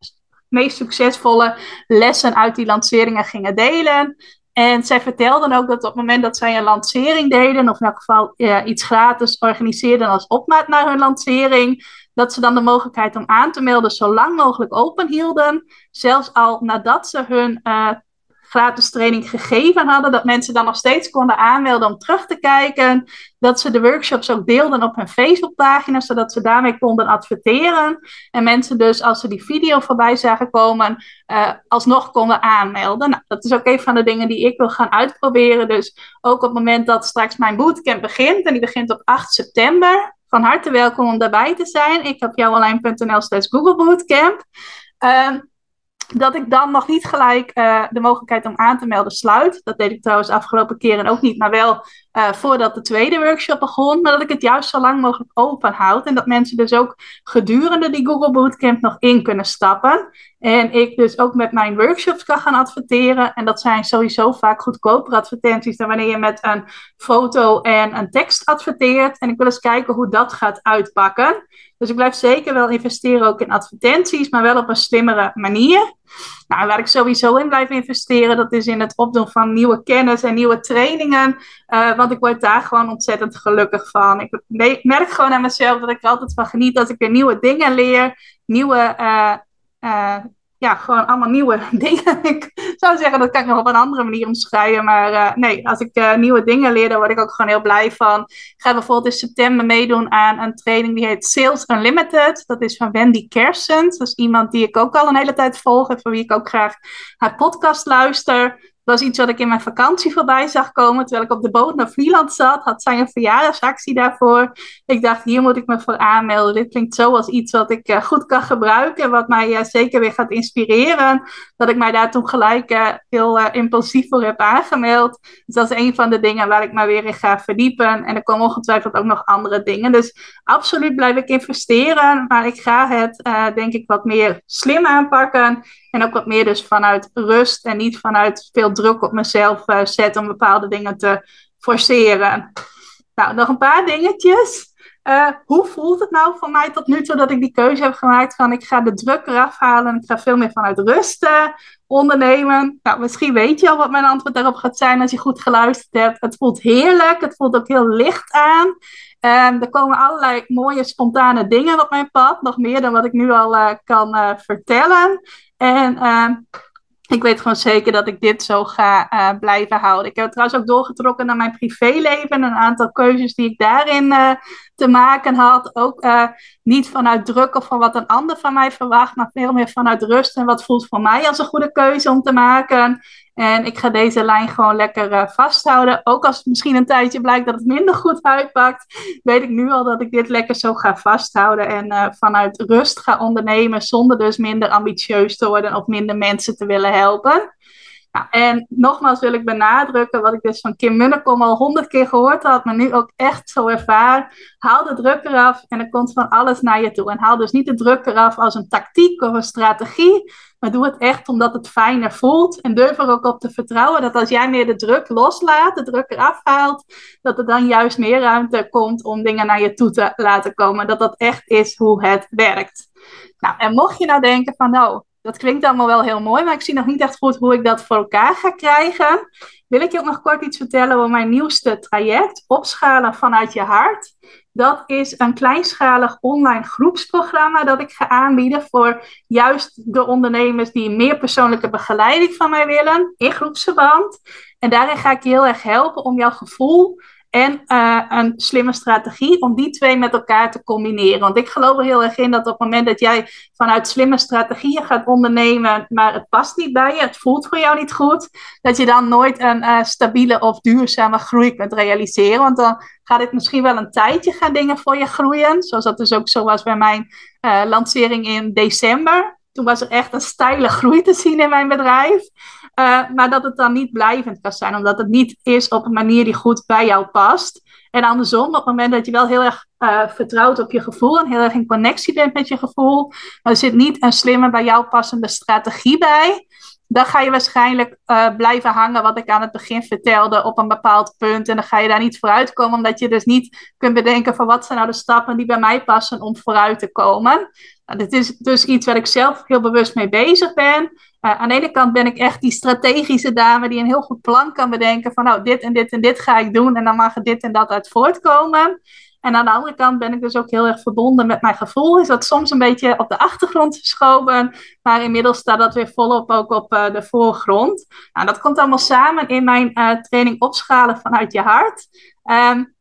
meest succesvolle lessen uit die lanceringen gingen delen. En zij vertelden ook dat op het moment dat zij een lancering deden, of in elk geval iets gratis organiseerden als opmaat naar hun lancering, dat ze dan de mogelijkheid om aan te melden zo lang mogelijk open hielden. Zelfs al nadat ze hun uh, gratis training gegeven hadden, dat mensen dan nog steeds konden aanmelden om terug te kijken. Dat ze de workshops ook deelden op hun Facebookpagina, zodat ze daarmee konden adverteren. En mensen dus, als ze die video voorbij zagen komen, uh, alsnog konden aanmelden. Nou, dat is ook een van de dingen die ik wil gaan uitproberen. Dus ook op het moment dat straks mijn bootcamp begint, en die begint op 8 september. Van harte welkom om daarbij te zijn. Ik heb jouwalijn.nl slash Google Bootcamp. Uh, dat ik dan nog niet gelijk uh, de mogelijkheid om aan te melden sluit. Dat deed ik trouwens afgelopen keren ook niet, maar wel uh, voordat de tweede workshop begon. Maar dat ik het juist zo lang mogelijk open houd. En dat mensen dus ook gedurende die Google Bootcamp nog in kunnen stappen. En ik dus ook met mijn workshops kan gaan adverteren. En dat zijn sowieso vaak goedkopere advertenties dan wanneer je met een foto en een tekst adverteert. En ik wil eens kijken hoe dat gaat uitpakken. Dus ik blijf zeker wel investeren ook in advertenties, maar wel op een slimmere manier. Nou, waar ik sowieso in blijf investeren, dat is in het opdoen van nieuwe kennis en nieuwe trainingen. Uh, want ik word daar gewoon ontzettend gelukkig van. Ik merk gewoon aan mezelf dat ik er altijd van geniet als ik weer nieuwe dingen leer. Nieuwe uh, uh, ja, gewoon allemaal nieuwe <laughs> dingen. ik zou zeggen, dat kan ik nog op een andere manier omschrijven. Maar uh, nee, als ik uh, nieuwe dingen leer, dan word ik ook gewoon heel blij van. Ik ga bijvoorbeeld in september meedoen aan een training die heet Sales Unlimited. Dat is van Wendy Kersens. Dat is iemand die ik ook al een hele tijd volg en voor wie ik ook graag haar podcast luister. Was iets wat ik in mijn vakantie voorbij zag komen. Terwijl ik op de boot naar Vlieland zat, had zij een verjaardagsactie daarvoor. Ik dacht, hier moet ik me voor aanmelden. Dit klinkt zo als iets wat ik uh, goed kan gebruiken. Wat mij uh, zeker weer gaat inspireren. Dat ik mij daar toen gelijk uh, heel impulsief voor heb aangemeld. Dus dat is een van de dingen waar ik me weer in ga verdiepen. En er komen ongetwijfeld ook nog andere dingen. Dus absoluut blijf ik investeren. Maar ik ga het, denk ik, wat meer slim aanpakken. En ook wat meer dus vanuit rust en niet vanuit veel druk op mezelf uh, zetten om bepaalde dingen te forceren. Nou, nog een paar dingetjes. Uh, hoe voelt het nou voor mij tot nu toe dat ik die keuze heb gemaakt van ik ga de druk eraf halen en ik ga veel meer vanuit rust uh, ondernemen? Nou, misschien weet je al wat mijn antwoord daarop gaat zijn als je goed geluisterd hebt. Het voelt heerlijk, het voelt ook heel licht aan. Um, er komen allerlei mooie spontane dingen op mijn pad, nog meer dan wat ik nu al kan vertellen. En uh, ik weet gewoon zeker dat ik dit zo ga uh, blijven houden. Ik heb trouwens ook doorgetrokken naar mijn privéleven. Een aantal keuzes die ik daarin uh, te maken had. Ook uh, niet vanuit druk of van wat een ander van mij verwacht, maar veel meer vanuit rust en wat voelt voor mij als een goede keuze om te maken. En ik ga deze lijn gewoon lekker uh, vasthouden. Ook als het misschien een tijdje blijkt dat het minder goed uitpakt, weet ik nu al dat ik dit lekker zo ga vasthouden en uh, vanuit rust ga ondernemen, zonder dus minder ambitieus te worden of minder mensen te willen helpen. En nogmaals wil ik benadrukken wat ik dus van Kim Munnekom al honderd keer gehoord had, maar nu ook echt zo ervaar. Haal de druk eraf en er komt van alles naar je toe. En haal dus niet de druk eraf als een tactiek of een strategie, maar doe het echt omdat het fijner voelt. En durf er ook op te vertrouwen dat als jij meer de druk loslaat, de druk eraf haalt, dat er dan juist meer ruimte komt om dingen naar je toe te laten komen. Dat dat echt is hoe het werkt. Nou, en mocht je nou denken van, nou, dat klinkt allemaal wel heel mooi, maar ik zie nog niet echt goed hoe ik dat voor elkaar ga krijgen. Wil ik je ook nog kort iets vertellen over mijn nieuwste traject, Opschalen vanuit je hart. Dat is een kleinschalig online groepsprogramma dat ik ga aanbieden voor juist de ondernemers die meer persoonlijke begeleiding van mij willen in groepsverband. En daarin ga ik je heel erg helpen om jouw gevoel en uh, een slimme strategie om die twee met elkaar te combineren. Want ik geloof er heel erg in dat op het moment dat jij vanuit slimme strategieën gaat ondernemen, maar het past niet bij je, het voelt voor jou niet goed, dat je dan nooit een uh, stabiele of duurzame groei kunt realiseren. Want dan gaat het misschien wel een tijdje gaan dingen voor je groeien, zoals dat dus ook zo was bij mijn uh, lancering in december. Toen was er echt een steile groei te zien in mijn bedrijf. Uh, maar dat het dan niet blijvend kan zijn, omdat het niet is op een manier die goed bij jou past. En andersom, op het moment dat je wel heel erg uh, vertrouwt op je gevoel en heel erg in connectie bent met je gevoel, er zit niet een slimme bij jou passende strategie bij, dan ga je waarschijnlijk uh, blijven hangen, wat ik aan het begin vertelde, op een bepaald punt. En dan ga je daar niet vooruit komen, omdat je dus niet kunt bedenken van wat zijn nou de stappen die bij mij passen om vooruit te komen. Nou, dit is dus iets waar ik zelf heel bewust mee bezig ben. Uh, aan de ene kant ben ik echt die strategische dame die een heel goed plan kan bedenken van nou dit en dit en dit ga ik doen en dan mag er dit en dat uit voortkomen. En aan de andere kant ben ik dus ook heel erg verbonden met mijn gevoel. Is dat soms een beetje op de achtergrond verschoven, maar inmiddels staat dat weer volop ook op uh, de voorgrond. Nou, dat komt allemaal samen in mijn uh, training opschalen vanuit je hart. Um,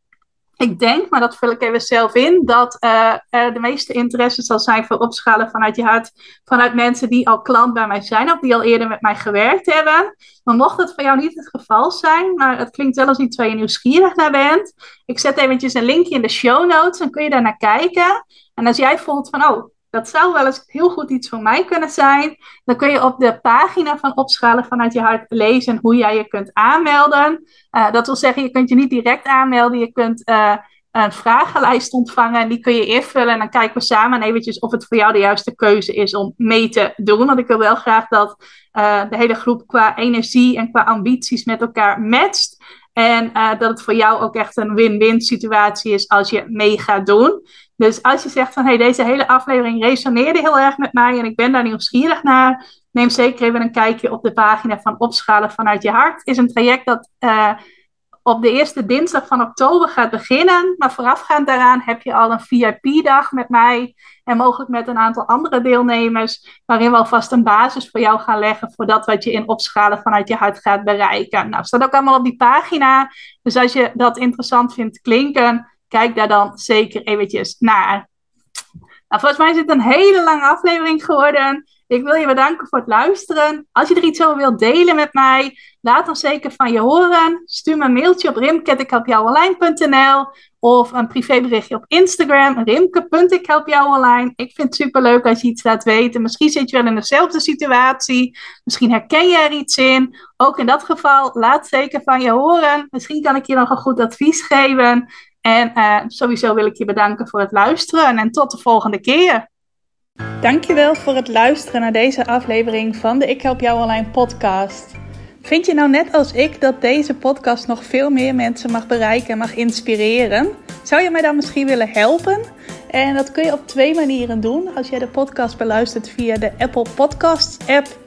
ik denk, maar dat vul ik even zelf in, dat uh, de meeste interesse zal zijn voor opschalen vanuit je hart, vanuit mensen die al klant bij mij zijn of die al eerder met mij gewerkt hebben. Maar mocht dat voor jou niet het geval zijn, maar het klinkt wel als iets waar je nieuwsgierig naar bent, ik zet eventjes een linkje in de show notes, dan kun je daar naar kijken. En als jij voelt van, oh, dat zou wel eens heel goed iets voor mij kunnen zijn. Dan kun je op de pagina van Opschalen vanuit je hart lezen hoe jij je kunt aanmelden. Uh, dat wil zeggen, je kunt je niet direct aanmelden. Je kunt uh, een vragenlijst ontvangen en die kun je invullen. En dan kijken we samen eventjes of het voor jou de juiste keuze is om mee te doen. Want ik wil wel graag dat uh, de hele groep qua energie en qua ambities met elkaar matcht. En dat het voor jou ook echt een win-win situatie is als je mee gaat doen. Dus als je zegt van hey, deze hele aflevering resoneerde heel erg met mij en ik ben daar nieuwsgierig naar, neem zeker even een kijkje op de pagina van Opschalen vanuit je hart. Is een traject dat uh, op de eerste dinsdag van oktober gaat beginnen. Maar voorafgaand daaraan heb je al een VIP-dag met mij en mogelijk met een aantal andere deelnemers, waarin we alvast een basis voor jou gaan leggen voor dat wat je in Opschalen vanuit je hart gaat bereiken. Nou, staat ook allemaal op die pagina. Dus als je dat interessant vindt klinken, kijk daar dan zeker eventjes naar. Nou, volgens mij is het een hele lange aflevering geworden. Ik wil je bedanken voor het luisteren. Als je er iets over wilt delen met mij, laat dan zeker van je horen. Stuur me een mailtje op rimke.ikhelpjouonline.nl of een privéberichtje op Instagram, rimke.ikhelpjouonline. Ik vind het superleuk als je iets laat weten. Misschien zit je wel in dezelfde situatie. Misschien herken je er iets in. Ook in dat geval, laat zeker van je horen. Misschien kan ik je nog een goed advies geven. En uh, sowieso wil ik je bedanken voor het luisteren en tot de volgende keer. Dankjewel voor het luisteren naar deze aflevering van de Ik Help Jou Online podcast. Vind je nou net als ik dat deze podcast nog veel meer mensen mag bereiken en mag inspireren? Zou je mij dan misschien willen helpen? En dat kun je op twee manieren doen. Als jij de podcast beluistert via de Apple Podcasts app,